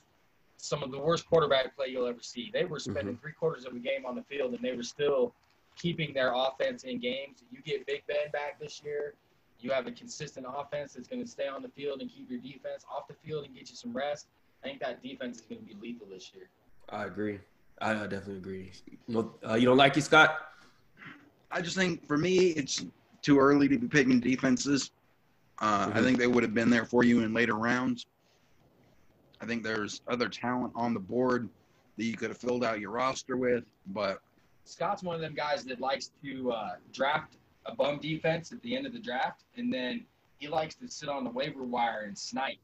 some of the worst quarterback play you'll ever see. They were spending mm-hmm. three quarters of the game on the field, and they were still keeping their offense in games. You get Big Ben back this year. You have a consistent offense that's going to stay on the field and keep your defense off the field and get you some rest. I think that defense is going to be lethal this year. I agree. I definitely agree. Uh, you don't like it, Scott? I just think for me, it's too early to be picking defenses. Uh, mm-hmm. I think they would have been there for you in later rounds. I think there's other talent on the board that you could have filled out your roster with, but Scott's one of them guys that likes to uh, draft a bum defense at the end of the draft, and then he likes to sit on the waiver wire and snipe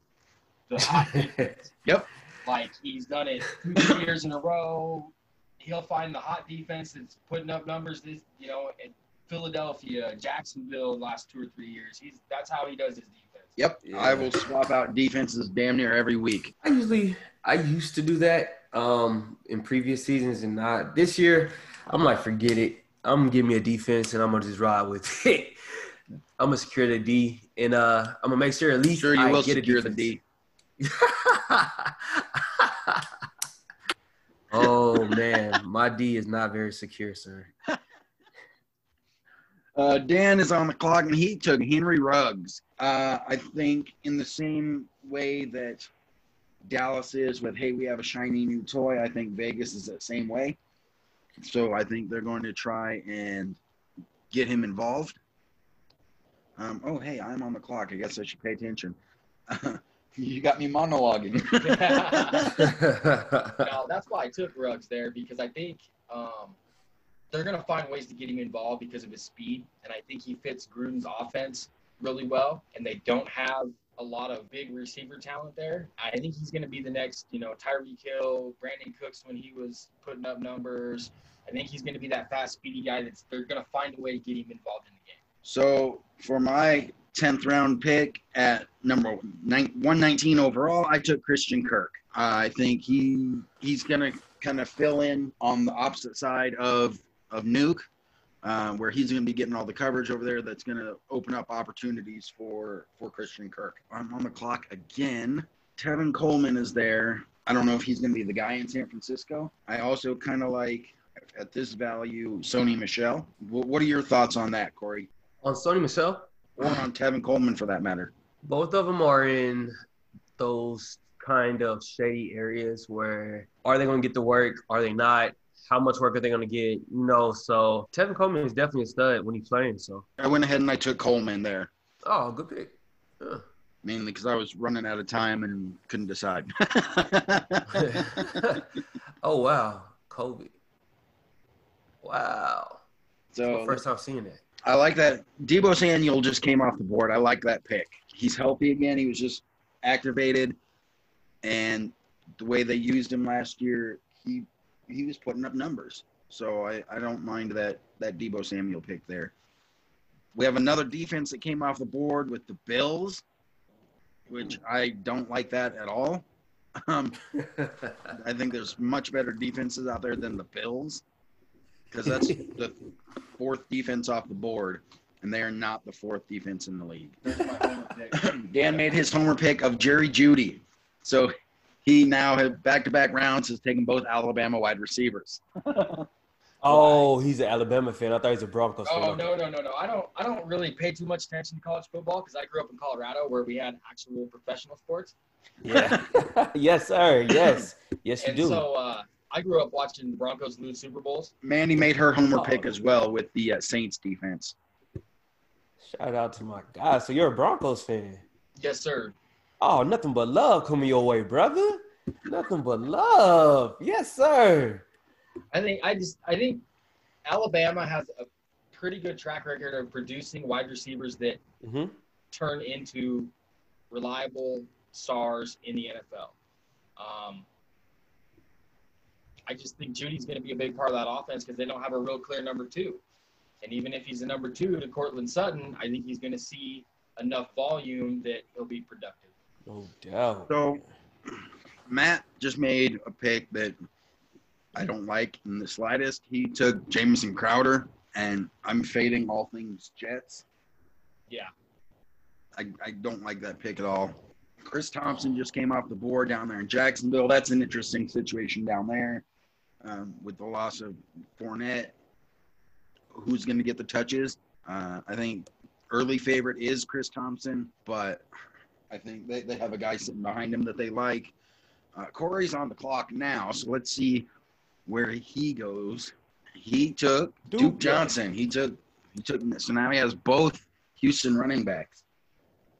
the hot. Yep. Like he's done it two three years in a row. He'll find the hot defense that's putting up numbers. This, you know, at Philadelphia, Jacksonville, last two or three years. He's that's how he does his defense. Yep, yeah. I will swap out defenses damn near every week. I usually I used to do that um, in previous seasons, and not this year. I'm like, forget it. I'm gonna give me a defense, and I'm gonna just ride with it. I'm gonna secure the D, and uh, I'm gonna make sure at least sure you I will get secure a the D. oh man, my D is not very secure, sir. Uh, Dan is on the clock, and he took Henry Ruggs. Uh, I think in the same way that Dallas is with, hey, we have a shiny new toy. I think Vegas is the same way. So I think they're going to try and get him involved. Um, oh, hey, I'm on the clock. I guess I should pay attention. you got me monologuing. no, that's why I took Ruggs there because I think um, they're going to find ways to get him involved because of his speed. And I think he fits Gruden's offense really well. And they don't have a lot of big receiver talent there. I think he's going to be the next, you know, Tyreek Hill, Brandin Cooks when he was putting up numbers. I think he's going to be that fast, speedy guy that's they're going to find a way to get him involved in the game. So for my 10th round pick at number 119 overall, I took Christian Kirk. Uh, I think he he's going to kind of fill in on the opposite side of of Nuke, uh, where he's going to be getting all the coverage over there. That's going to open up opportunities for for Christian Kirk. I'm on the clock again. Tevin Coleman is there. I don't know if he's going to be the guy in San Francisco. I also kind of like at this value Sony Michel. What are your thoughts on that, Corey? On Sony Michel? Or on Tevin Coleman for that matter? Both of them are in those kind of shady areas where are they going to get the work? Are they not? how much work are they going to get? You know, so Tevin Coleman is definitely a stud when he's playing. So I went ahead and I took Coleman there. Oh, good pick. Yeah. Mainly because I was running out of time and couldn't decide. oh wow, Kobe. Wow. So first time seeing that. I like that. Deebo Samuel just came off the board. I like that pick. He's healthy again. He was just activated, and the way they used him last year, he he was putting up numbers. So I, I don't mind that that Deebo Samuel pick there. We have another defense that came off the board with the Bills, which I don't like that at all. Um, I think there's much better defenses out there than the Bills because that's the fourth defense off the board. and they are not the fourth defense in the league. Dan made his homer pick of Jerry Jeudy. So he now has back to back rounds has taken both Alabama wide receivers. oh, he's an Alabama fan. I thought he was a Broncos oh, fan. Oh no, no, no, no. I don't I don't really pay too much attention to college football because I grew up in Colorado where we had actual professional sports. Yeah. yes, sir. Yes. Yes, you and do. So uh, I grew up watching the Broncos lose Super Bowls. Mandy made her homer pick as well with the uh, Saints defense. Shout out to my guy. So you're a Broncos fan? Yes, sir. Oh, nothing but love coming your way, brother. Nothing but love. Yes, sir. I think I just I think Alabama has a pretty good track record of producing wide receivers that mm-hmm. turn into reliable stars in the NFL. Um, I just think Jeudy's going to be a big part of that offense because they don't have a real clear number two. And even if he's a number two to Courtland Sutton, I think he's going to see enough volume that he'll be productive. No doubt. So Matt just made a pick that I don't like in the slightest. He took Jamison Crowder, and I'm fading all things Jets. Yeah. I, I don't like that pick at all. Chris Thompson just came off the board down there in Jacksonville. That's an interesting situation down there um, with the loss of Fournette. Who's going to get the touches? Uh, I think early favorite is Chris Thompson, but I think they, they have a guy sitting behind him that they like. Uh, Corey's on the clock now, so let's see where he goes. He took Duke, Duke Johnson. He took he took so now he has both Houston running backs.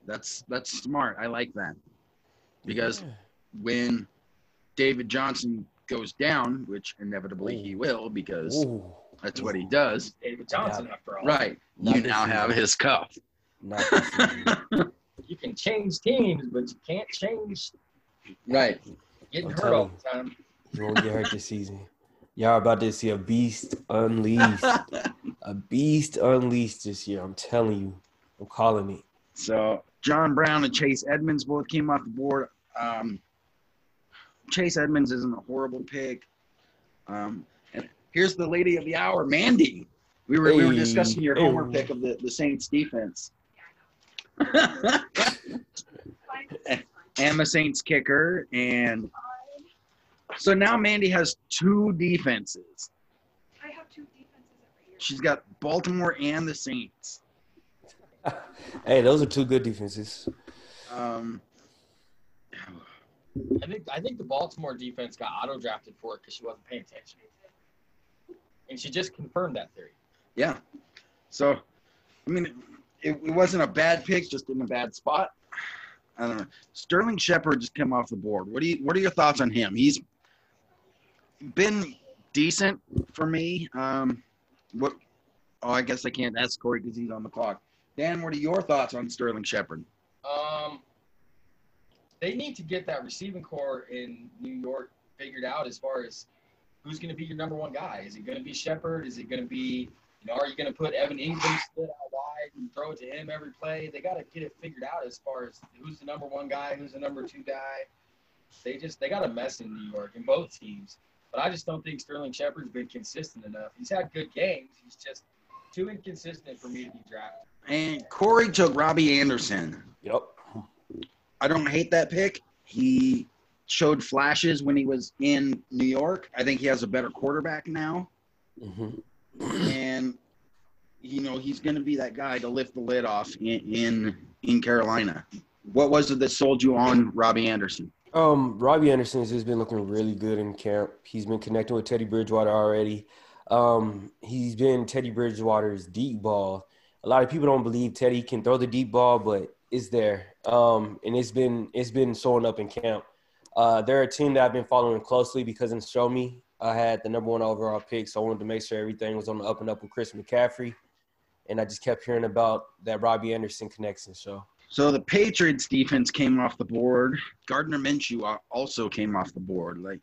That's that's smart. I like that because yeah. when David Johnson goes down, which inevitably Ooh. he will, because Ooh. that's Ooh. what he does. David Johnson, yeah. after all. Right. Not you now have his cuff. you can change teams, but you can't change. Right. Getting I'm hurt all the time. You won't get hurt this season. Y'all about to see a beast unleashed. a beast unleashed this year. I'm telling you. I'm calling it. So John Brown and Chase Edmonds both came off the board. Um, Chase Edmonds isn't a horrible pick. Um, and here's the lady of the hour, Mandy. We were, hey, we were discussing your homer pick of the, the Saints defense. I'm a Saints kicker. And so now Mandy has two defenses. I have two defenses every year. She's got Baltimore and the Saints. hey, those are two good defenses. Um, I think I think the Baltimore defense got auto drafted for it because she wasn't paying attention, and she just confirmed that theory. Yeah. So, I mean, it, it wasn't a bad pick, just in a bad spot. I don't know. Sterling Shepard just came off the board. What do you? What are your thoughts on him? He's been decent for me. Um, what? Oh, I guess I can't ask Corey because he's on the clock. Dan, what are your thoughts on Sterling Shepard? Um, they need to get that receiving corps in New York figured out as far as who's going to be your number one guy. Is it going to be Shepard? Is it going to be, you know, are you going to put Evan Engram split out wide and throw it to him every play? They got to get it figured out as far as who's the number one guy, who's the number two guy. They just they got a mess in New York in both teams. But I just don't think Sterling Shepard's been consistent enough. He's had good games. He's just too inconsistent for me to be drafted. And Corey took Robbie Anderson. Yep. I don't hate that pick. He showed flashes when he was in New York. I think he has a better quarterback now. Mm-hmm. and you know he's going to be that guy to lift the lid off in, in in Carolina. What was it that sold you on Robbie Anderson? Um, Robbie Anderson has been looking really good in camp. He's been connecting with Teddy Bridgewater already. Um, he's been Teddy Bridgewater's deep ball. A lot of people don't believe Teddy can throw the deep ball, but is there, um, and it's been it's been showing up in camp. Uh, they're a team that I've been following closely because in Show Me, I had the number one overall pick, so I wanted to make sure everything was on the up and up with Chris McCaffrey, and I just kept hearing about that Robbie Anderson connection. So, so the Patriots defense came off the board. Gardner Minshew also came off the board. Like,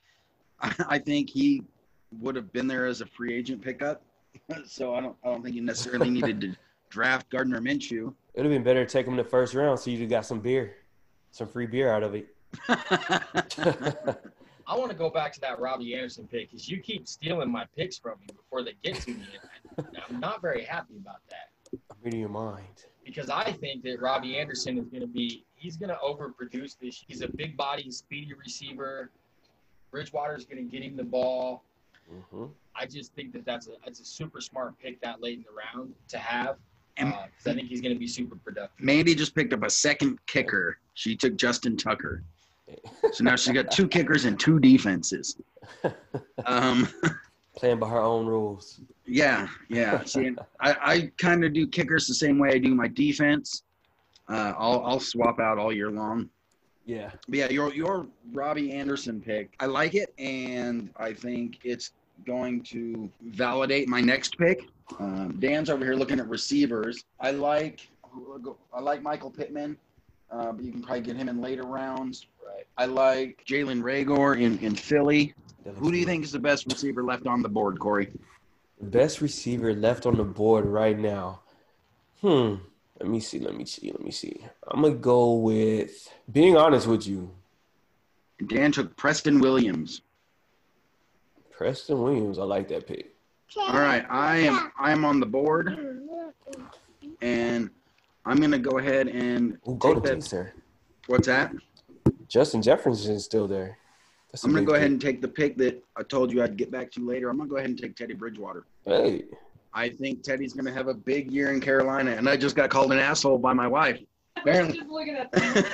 I think he would have been there as a free agent pickup. so I don't I don't think you necessarily needed to draft Gardner Minshew. It'd have been better to take him in the first round so you'd got some beer, some free beer out of it. I want to go back to that Robbie Anderson pick because you keep stealing my picks from me before they get to me. I'm not very happy about that. I'm Reading your mind. because I think that Robbie Anderson is going to be he's going to overproduce this. He's a big body, speedy receiver. Bridgewater's going to get him the ball. Mm-hmm. I just think that that's a that's a super smart pick that late in the round to have. And- Uh, I think he's going to be super productive. Mandy just picked up a second kicker. She took Justin Tucker. So now she's got two kickers and two defenses. Um, Playing by her own rules. yeah, yeah. See, I, I kind of do kickers the same way I do my defense. Uh, I'll, I'll swap out all year long. Yeah. But yeah, your your Robbie Anderson pick, I like it, and I think it's going to validate my next pick. Um, Dan's over here looking at receivers. I like I like Michael Pittman, uh, but you can probably get him in later rounds. Right. I like Jalen Reagor in, in Philly. Who do you think is the best receiver left on the board, Corey? The best receiver left on the board right now. Hmm. Let me see. Let me see. Let me see. I'm gonna go with. Being honest with you, Dan took Preston Williams. Preston Williams. I like that pick. All right, I am I am on the board, and I'm gonna go ahead and Ooh, go to take that. Jason. What's that? Justin Jefferson is still there. That's a I'm gonna big go ahead and take the pick that I told you I'd get back to you later. I'm gonna go ahead and take Teddy Bridgewater. Hey, I think Teddy's gonna have a big year in Carolina, and I just got called an asshole by my wife. Apparently, Just looking at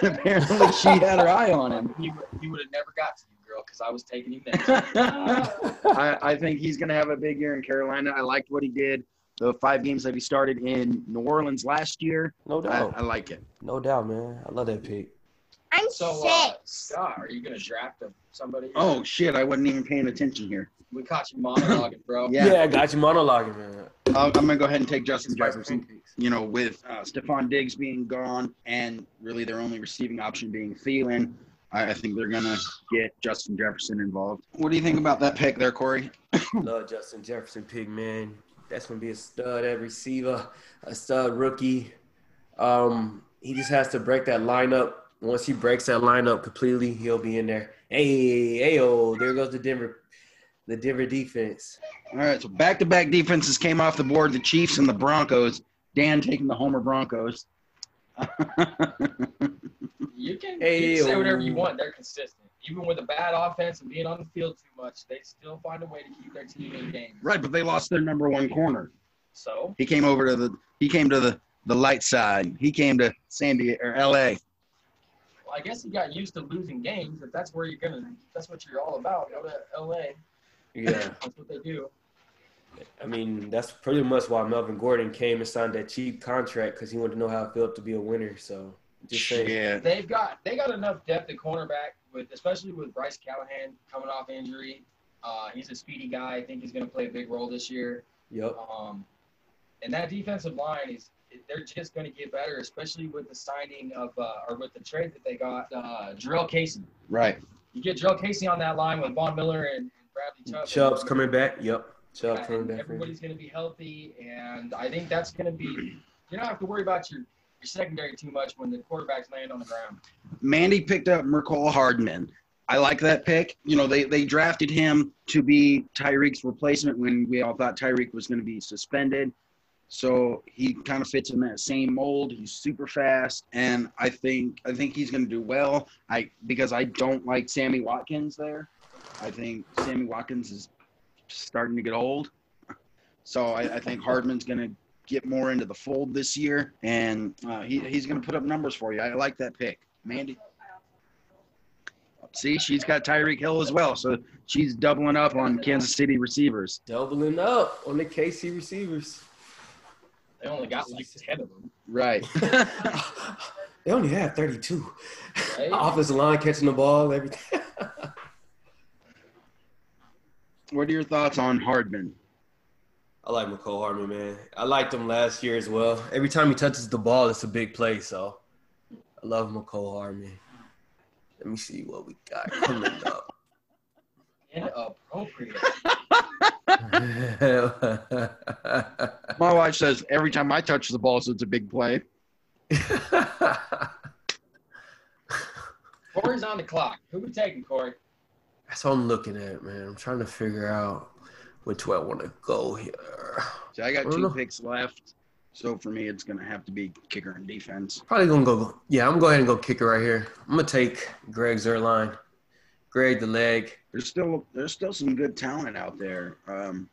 apparently she had her eye on him. He, would- he would have never got to you, girl, because I was taking him next. I, I think he's gonna have a big year in Carolina. I liked what he did. The five games that he started in New Orleans last year, no doubt. I like it. No doubt, man. I love that pick. I'm So, uh. Scott, are you going to draft a- somebody? Oh shit! I wasn't even paying attention here. we caught you monologuing, bro. Yeah. I got you monologuing, man. I'll, I'm gonna go ahead and take Justin Jefferson. you know, with uh, Stefon Diggs being gone and really their only receiving option being Thielen, I, I think they're gonna get Justin Jefferson involved. What do you think about that pick there, Corey? Love Justin Jefferson pick, man. That's gonna be a stud at receiver, a stud rookie. Um, he just has to break that lineup. Once he breaks that lineup completely, he'll be in there. Hey, hey, oh, there goes the Denver, the Denver defense. All right, so back-to-back defenses came off the board: the Chiefs and the Broncos. Dan taking the Homer Broncos. You can, Hey, you can say whatever you want. They're consistent. Even with a bad offense and being on the field too much, they still find a way to keep their team in games. right, but they lost their number one corner. So He came over to the he came to the the light side. He came to San Diego or L.A. well, I guess he got used to losing games. If that's where you're gonna, that's what you're all about. Go to LA. Yeah, That's what they do. I mean that's pretty much why Melvin Gordon came and signed that cheap contract because he wanted to know how it felt to be a winner. So just saying. Yeah. They've got they got enough depth at cornerback with especially with Bryce Callahan coming off injury. Uh, he's a speedy guy. I think he's going to play a big role this year. Yep. Um, and that defensive line is they're just going to get better, especially with the signing of uh, or with the trade that they got uh, Jurrell Casey. Right. You get Jurrell Casey on that line with Von Miller and, and Bradley Chubb. Chubb's coming back. Yep. Chubb and coming. Everybody's going to be healthy, and I think that's going to be. You don't have to worry about your your secondary too much when the quarterbacks land on the ground. Mandy picked up Mecole Hardman. I like that pick. You know, they, they drafted him to be Tyreek's replacement when we all thought Tyreek was going to be suspended. So he kind of fits in that same mold. He's super fast, and I think I think he's going to do well. I because I don't like Sammy Watkins there. I think Sammy Watkins is starting to get old. So I, I think Hardman's going to get more into the fold this year, and uh, he, he's going to put up numbers for you. I like that pick, Mandy. See, she's got Tyreek Hill as well, so she's doubling up on Kansas City receivers. Doubling up on the KC receivers. They only got like ten of them. Right. they only have 32. Hey. Offensive line catching the ball, everything. what are your thoughts on Hardman? I like Mecole Hardman, man. I liked him last year as well. Every time he touches the ball, it's a big play. So I love Mecole Hardman. Let me see what we got coming up. Inappropriate. My wife says every time I touch the ball, so it's a big play. Corey's on the clock. Who we taking, Corey? That's what I'm looking at, man. I'm trying to figure out which way I want to go here. So I got I two know. picks left. So for me, it's gonna have to be kicker and defense. Probably gonna go. Yeah, I'm gonna go ahead and go kicker right here. I'm gonna take Greg Zuerlein. Greg the leg. There's still there's still some good talent out there. Um,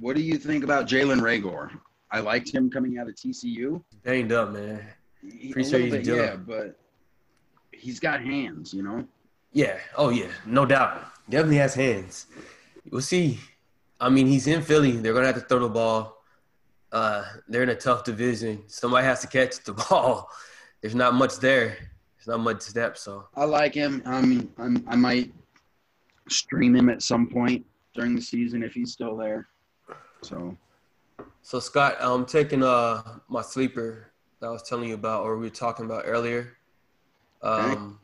what do you think about Jalen Reagor? I liked him coming out of TCU. Banged up, man. He- Pretty a he's bit, doing- yeah, but he's got hands, you know. Yeah. Oh yeah. No doubt. Definitely has hands. We'll see. I mean, he's in Philly. They're gonna have to throw the ball. Uh, they're in a tough division. Somebody has to catch the ball. There's not much there. There's not much step. So I like him. I mean, I'm, I might stream him at some point during the season if he's still there. So So Scott, I'm taking uh my sleeper that I was telling you about, or we were talking about earlier. Um,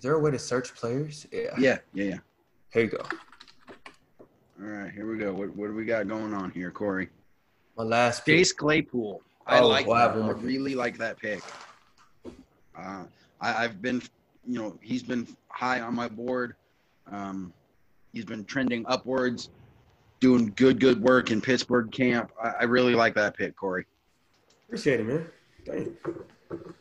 is there a way to search players? Yeah. yeah, yeah, yeah. Here you go. All right, here we go. What, what do we got going on here, Corey? My last pick. Chase Claypool. I Oh, like well, I that. I really like that pick. Uh, I, I've been, you know, he's been high on my board. Um, he's been trending upwards, doing good, good work in Pittsburgh camp. I, I really like that pick, Corey. Appreciate it, man. Thank you.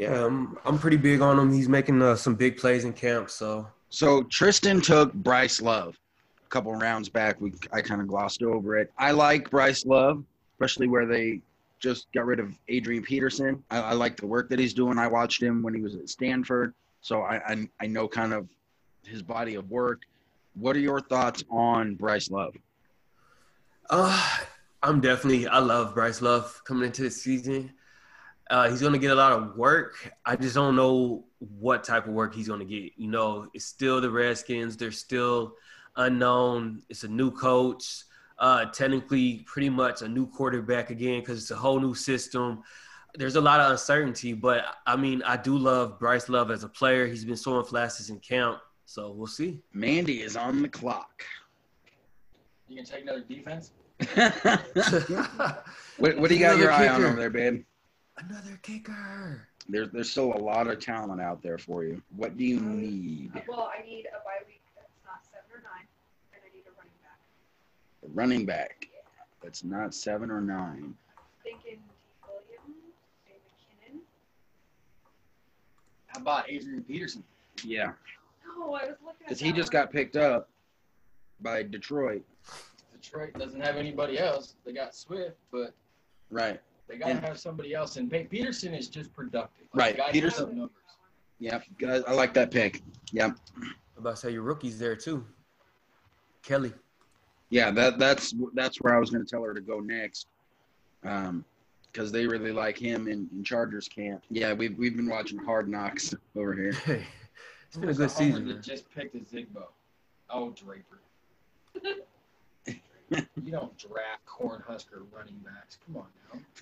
Yeah, I'm I'm pretty big on him. He's making uh, some big plays in camp. So So Tristan took Bryce Love a couple rounds back. We I kind of glossed over it. I like Bryce Love, especially where they just got rid of Adrian Peterson. I, I like the work that he's doing. I watched him when he was at Stanford, so I, I I know kind of his body of work. What are your thoughts on Bryce Love? Uh, I'm definitely. I love Bryce Love coming into the season. Uh, he's going to get a lot of work. I just don't know what type of work he's going to get. You know, it's still the Redskins. They're still unknown. It's a new coach. Uh, technically, pretty much a new quarterback again because it's a whole new system. There's a lot of uncertainty, but I mean, I do love Bryce Love as a player. He's been showing flashes in camp, so we'll see. Mandy is on the clock. You can take another defense. what, what do you got your Another eye on over there, babe? Another kicker. There's there's still a lot of talent out there for you. What do you um, need? Well, I need a bye week that's not seven or nine, and I need a running back. A running back. That's not seven or nine. Thinking D. Williams, A. McKinnon. How about Adrian Peterson? Yeah, No, I was looking at because he that just got picked up by Detroit. Detroit doesn't have anybody else. They got Swift, but Right. They gotta have somebody else. And Pe- Peterson is just productive. Right, the Peterson- numbers. Yep. Guys, I like that pick. Yep. I'm about to say your rookie's there too. Kelley. Yeah. That that's that's where I was going to tell her to go next. Um, because they really like him in, in Chargers camp. Yeah, we've we've been watching Hard Knocks over here. Hey, it's been a good the homer season. That man. just picked Ozigbo. Oh, Draper. you don't draft Cornhusker running backs. Come on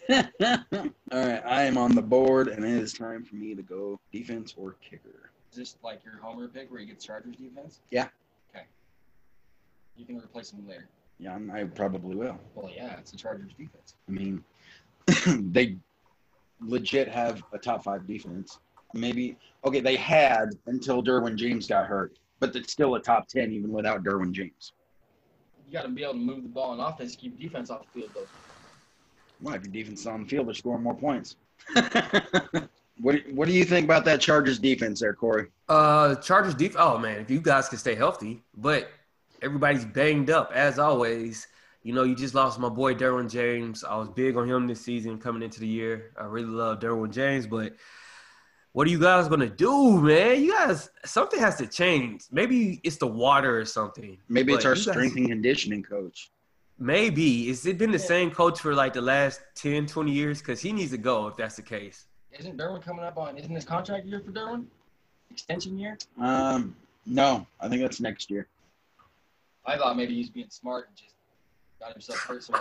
now. All right, I am on the board, and it is time for me to go defense or kicker. Is this like your homer pick where you get Chargers defense? Yeah. Okay. You can replace them later. Yeah, I'm- I probably will. Well, yeah, it's the Chargers defense. I mean, they legit have a top five defense. Maybe okay, they had until Derwin James got hurt, but it's still a top ten even without Derwin James. You got to be able to move the ball on offense to keep defense off the field, though. Why, if your defense is on the field, they're scoring more points. what do, What do you think about that Chargers defense there, Corey? Uh, Chargers deep. Oh man, if you guys can stay healthy, but everybody's banged up as always. You know, you just lost my boy Derwin James. I was big on him this season coming into the year. I really love Derwin James, but what are you guys gonna do, man? You guys, something has to change. Maybe it's the water or something. Maybe it's our you guys- strength and conditioning coach. Maybe. Has it been the same coach for like the last 10, 20 years? Because he needs to go if that's the case. Isn't Derwin coming up on? Isn't this contract year for Derwin? Extension year? Um, no, I think that's next year. I thought maybe he's being smart and just got himself hurt. So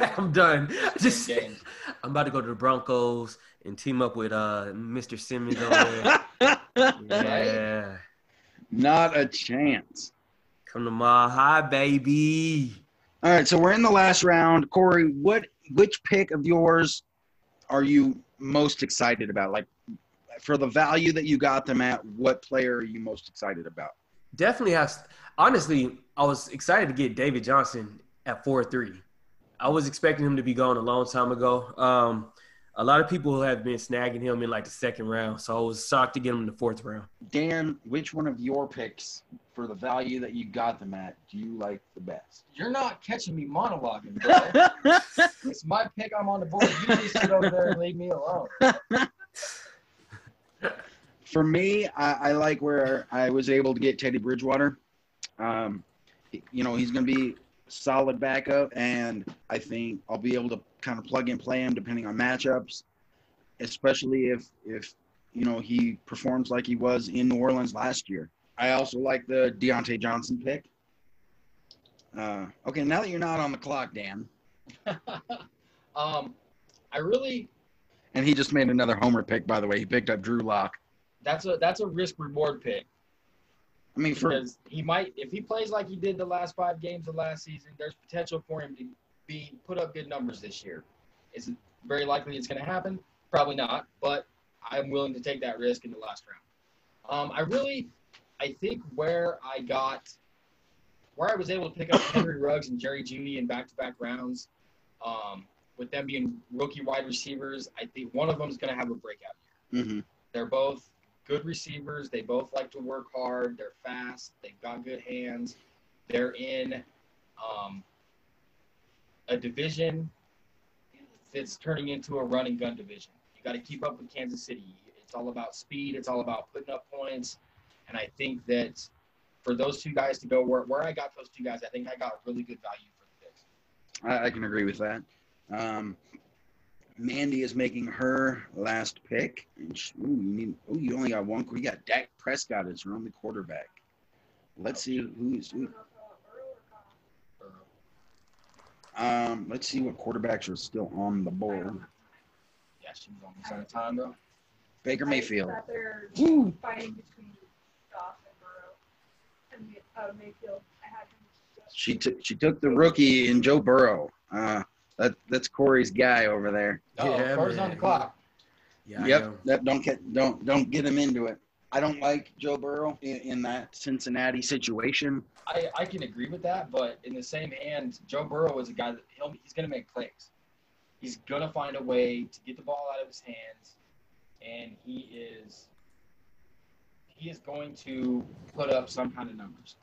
I'm done. Just, games. I'm about to go to the Broncos and team up with uh Mr. Simmons over there. Yeah. Not a chance. Come to my high, baby. All right, so we're in the last round. Corey, what which pick of yours are you most excited about? Like for the value that you got them at, what player are you most excited about? Definitely have. Honestly, I was excited to get David Johnson at four three. I was expecting him to be gone a long time ago. Um, a lot of people have been snagging him in like the second round, so I was shocked to get him in the fourth round. Dan, which one of your picks for the value that you got them at do you like the best? You're not catching me monologuing, bro. it's my pick. I'm on the board. You just sit over there and leave me alone. For me, I, I like where I was able to get Teddy Bridgewater. Um, you know, he's going to be solid backup, and I think I'll be able to kind of plug and play him depending on matchups, especially if if you know he performs like he was in New Orleans last year. I also like the Diontae Johnson pick. Uh, okay, now that you're not on the clock, Dan, um, I really and he just made another homer pick. By the way, he picked up Drew Lock. that's a that's a risk reward pick I mean, for because he might if he plays like he did the last five games of last season, there's potential for him to be put up good numbers this year. Is it very likely it's going to happen? Probably not, but I'm willing to take that risk in the last round. Um, I really, I think where I got, where I was able to pick up Henry Ruggs and Jerry Jeudy in back-to-back rounds, um, with them being rookie wide receivers, I think one of them is going to have a breakout year. mhm. They're both good receivers. They both like to work hard. They're fast. They've got good hands. They're in um, a division that's turning into a run and gun division. You got to keep up with Kansas City. It's all about speed. It's all about putting up points. And I think that for those two guys to go where, where I got those two guys, I think I got really good value for the picks. I, I can agree with that. Um, Mandy is making her last pick. And she, ooh, you need. Oh, you only got one. You got Dak Prescott as your only quarterback. Let's see who's. Who, um, let's see what quarterbacks are still on the board. Yeah, she was on the side of time though. Baker Mayfield. That Woo. fighting between Goff and Burrow and uh, Mayfield. I had him. She took she took the rookie in Joe Burrow. Uh, that that's Corey's guy over there. Oh, Yeah, first on the clock. Yeah, yep. That don't get don't don't get him into it. I don't like Joe Burrow in, in that Cincinnati situation. I, I can agree with that, but in the same hand, Joe Burrow is a guy that he'll, he's going to make plays. He's going to find a way to get the ball out of his hands, and he is he is going to put up some kind of numbers.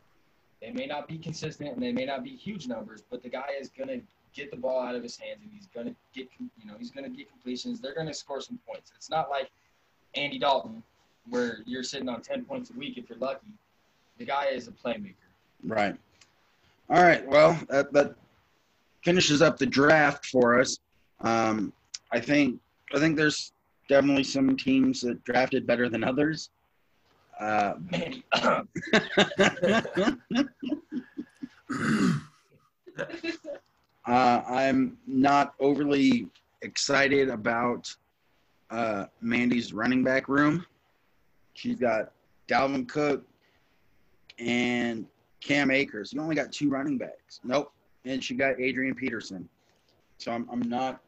They may not be consistent and they may not be huge numbers, but the guy is going to get the ball out of his hands and he's going to get you know he's going to get completions. They're going to score some points. It's not like Andy Dalton where you're sitting on 10 points a week if you're lucky. The guy is a playmaker. Right. All right. Well, that, that finishes up the draft for us. Um, I think I think there's definitely some teams that drafted better than others. Uh, Manny, uh, I'm not overly excited about uh, Mandy's running back room. She's got Dalvin Cook and Cam Akers. You only got two running backs. Nope. And she got Adrian Peterson. So I'm, I'm not.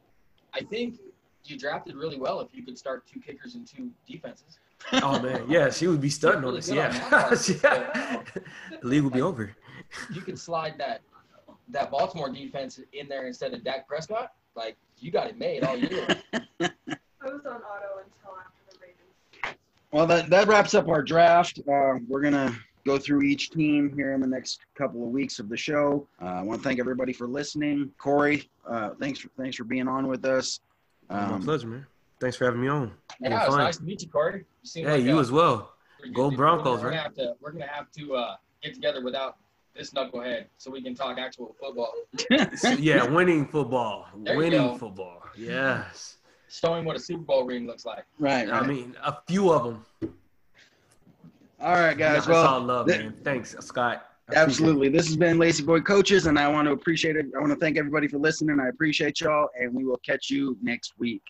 I think you drafted really well if you could start two kickers and two defenses. Oh man, yeah, she would be stunting on Really us. good on Yeah, yeah. the league would be over. You could slide that that Baltimore defense in there instead of Dak Prescott. Like you got it made all year. I was on auto until after the Ravens. Well, that, that wraps up our draft. Uh, we're going to go through each team here in the next couple of weeks of the show. Uh, I want to thank everybody for listening. Corey, uh, thanks for thanks for being on with us. My Um, pleasure, man. Thanks for having me on. yeah, Yeah, it was nice to meet you, Corey. You Hey, like you a as well. pretty good Go dude. Broncos, we're gonna right? have to we're gonna have to uh, get together without this knucklehead so we can talk actual football. Yeah, winning football. There winning football. Yes. Showing what a Super Bowl ring looks like. right, right. I mean, a few of them. all right, guys. It's well, all love, th- man. Thanks, Scott. I appreciate it. Absolutely. This has been Lazy Boy Coaches, and I want to appreciate it. I want to thank everybody for listening. I appreciate y'all, and we will catch you next week.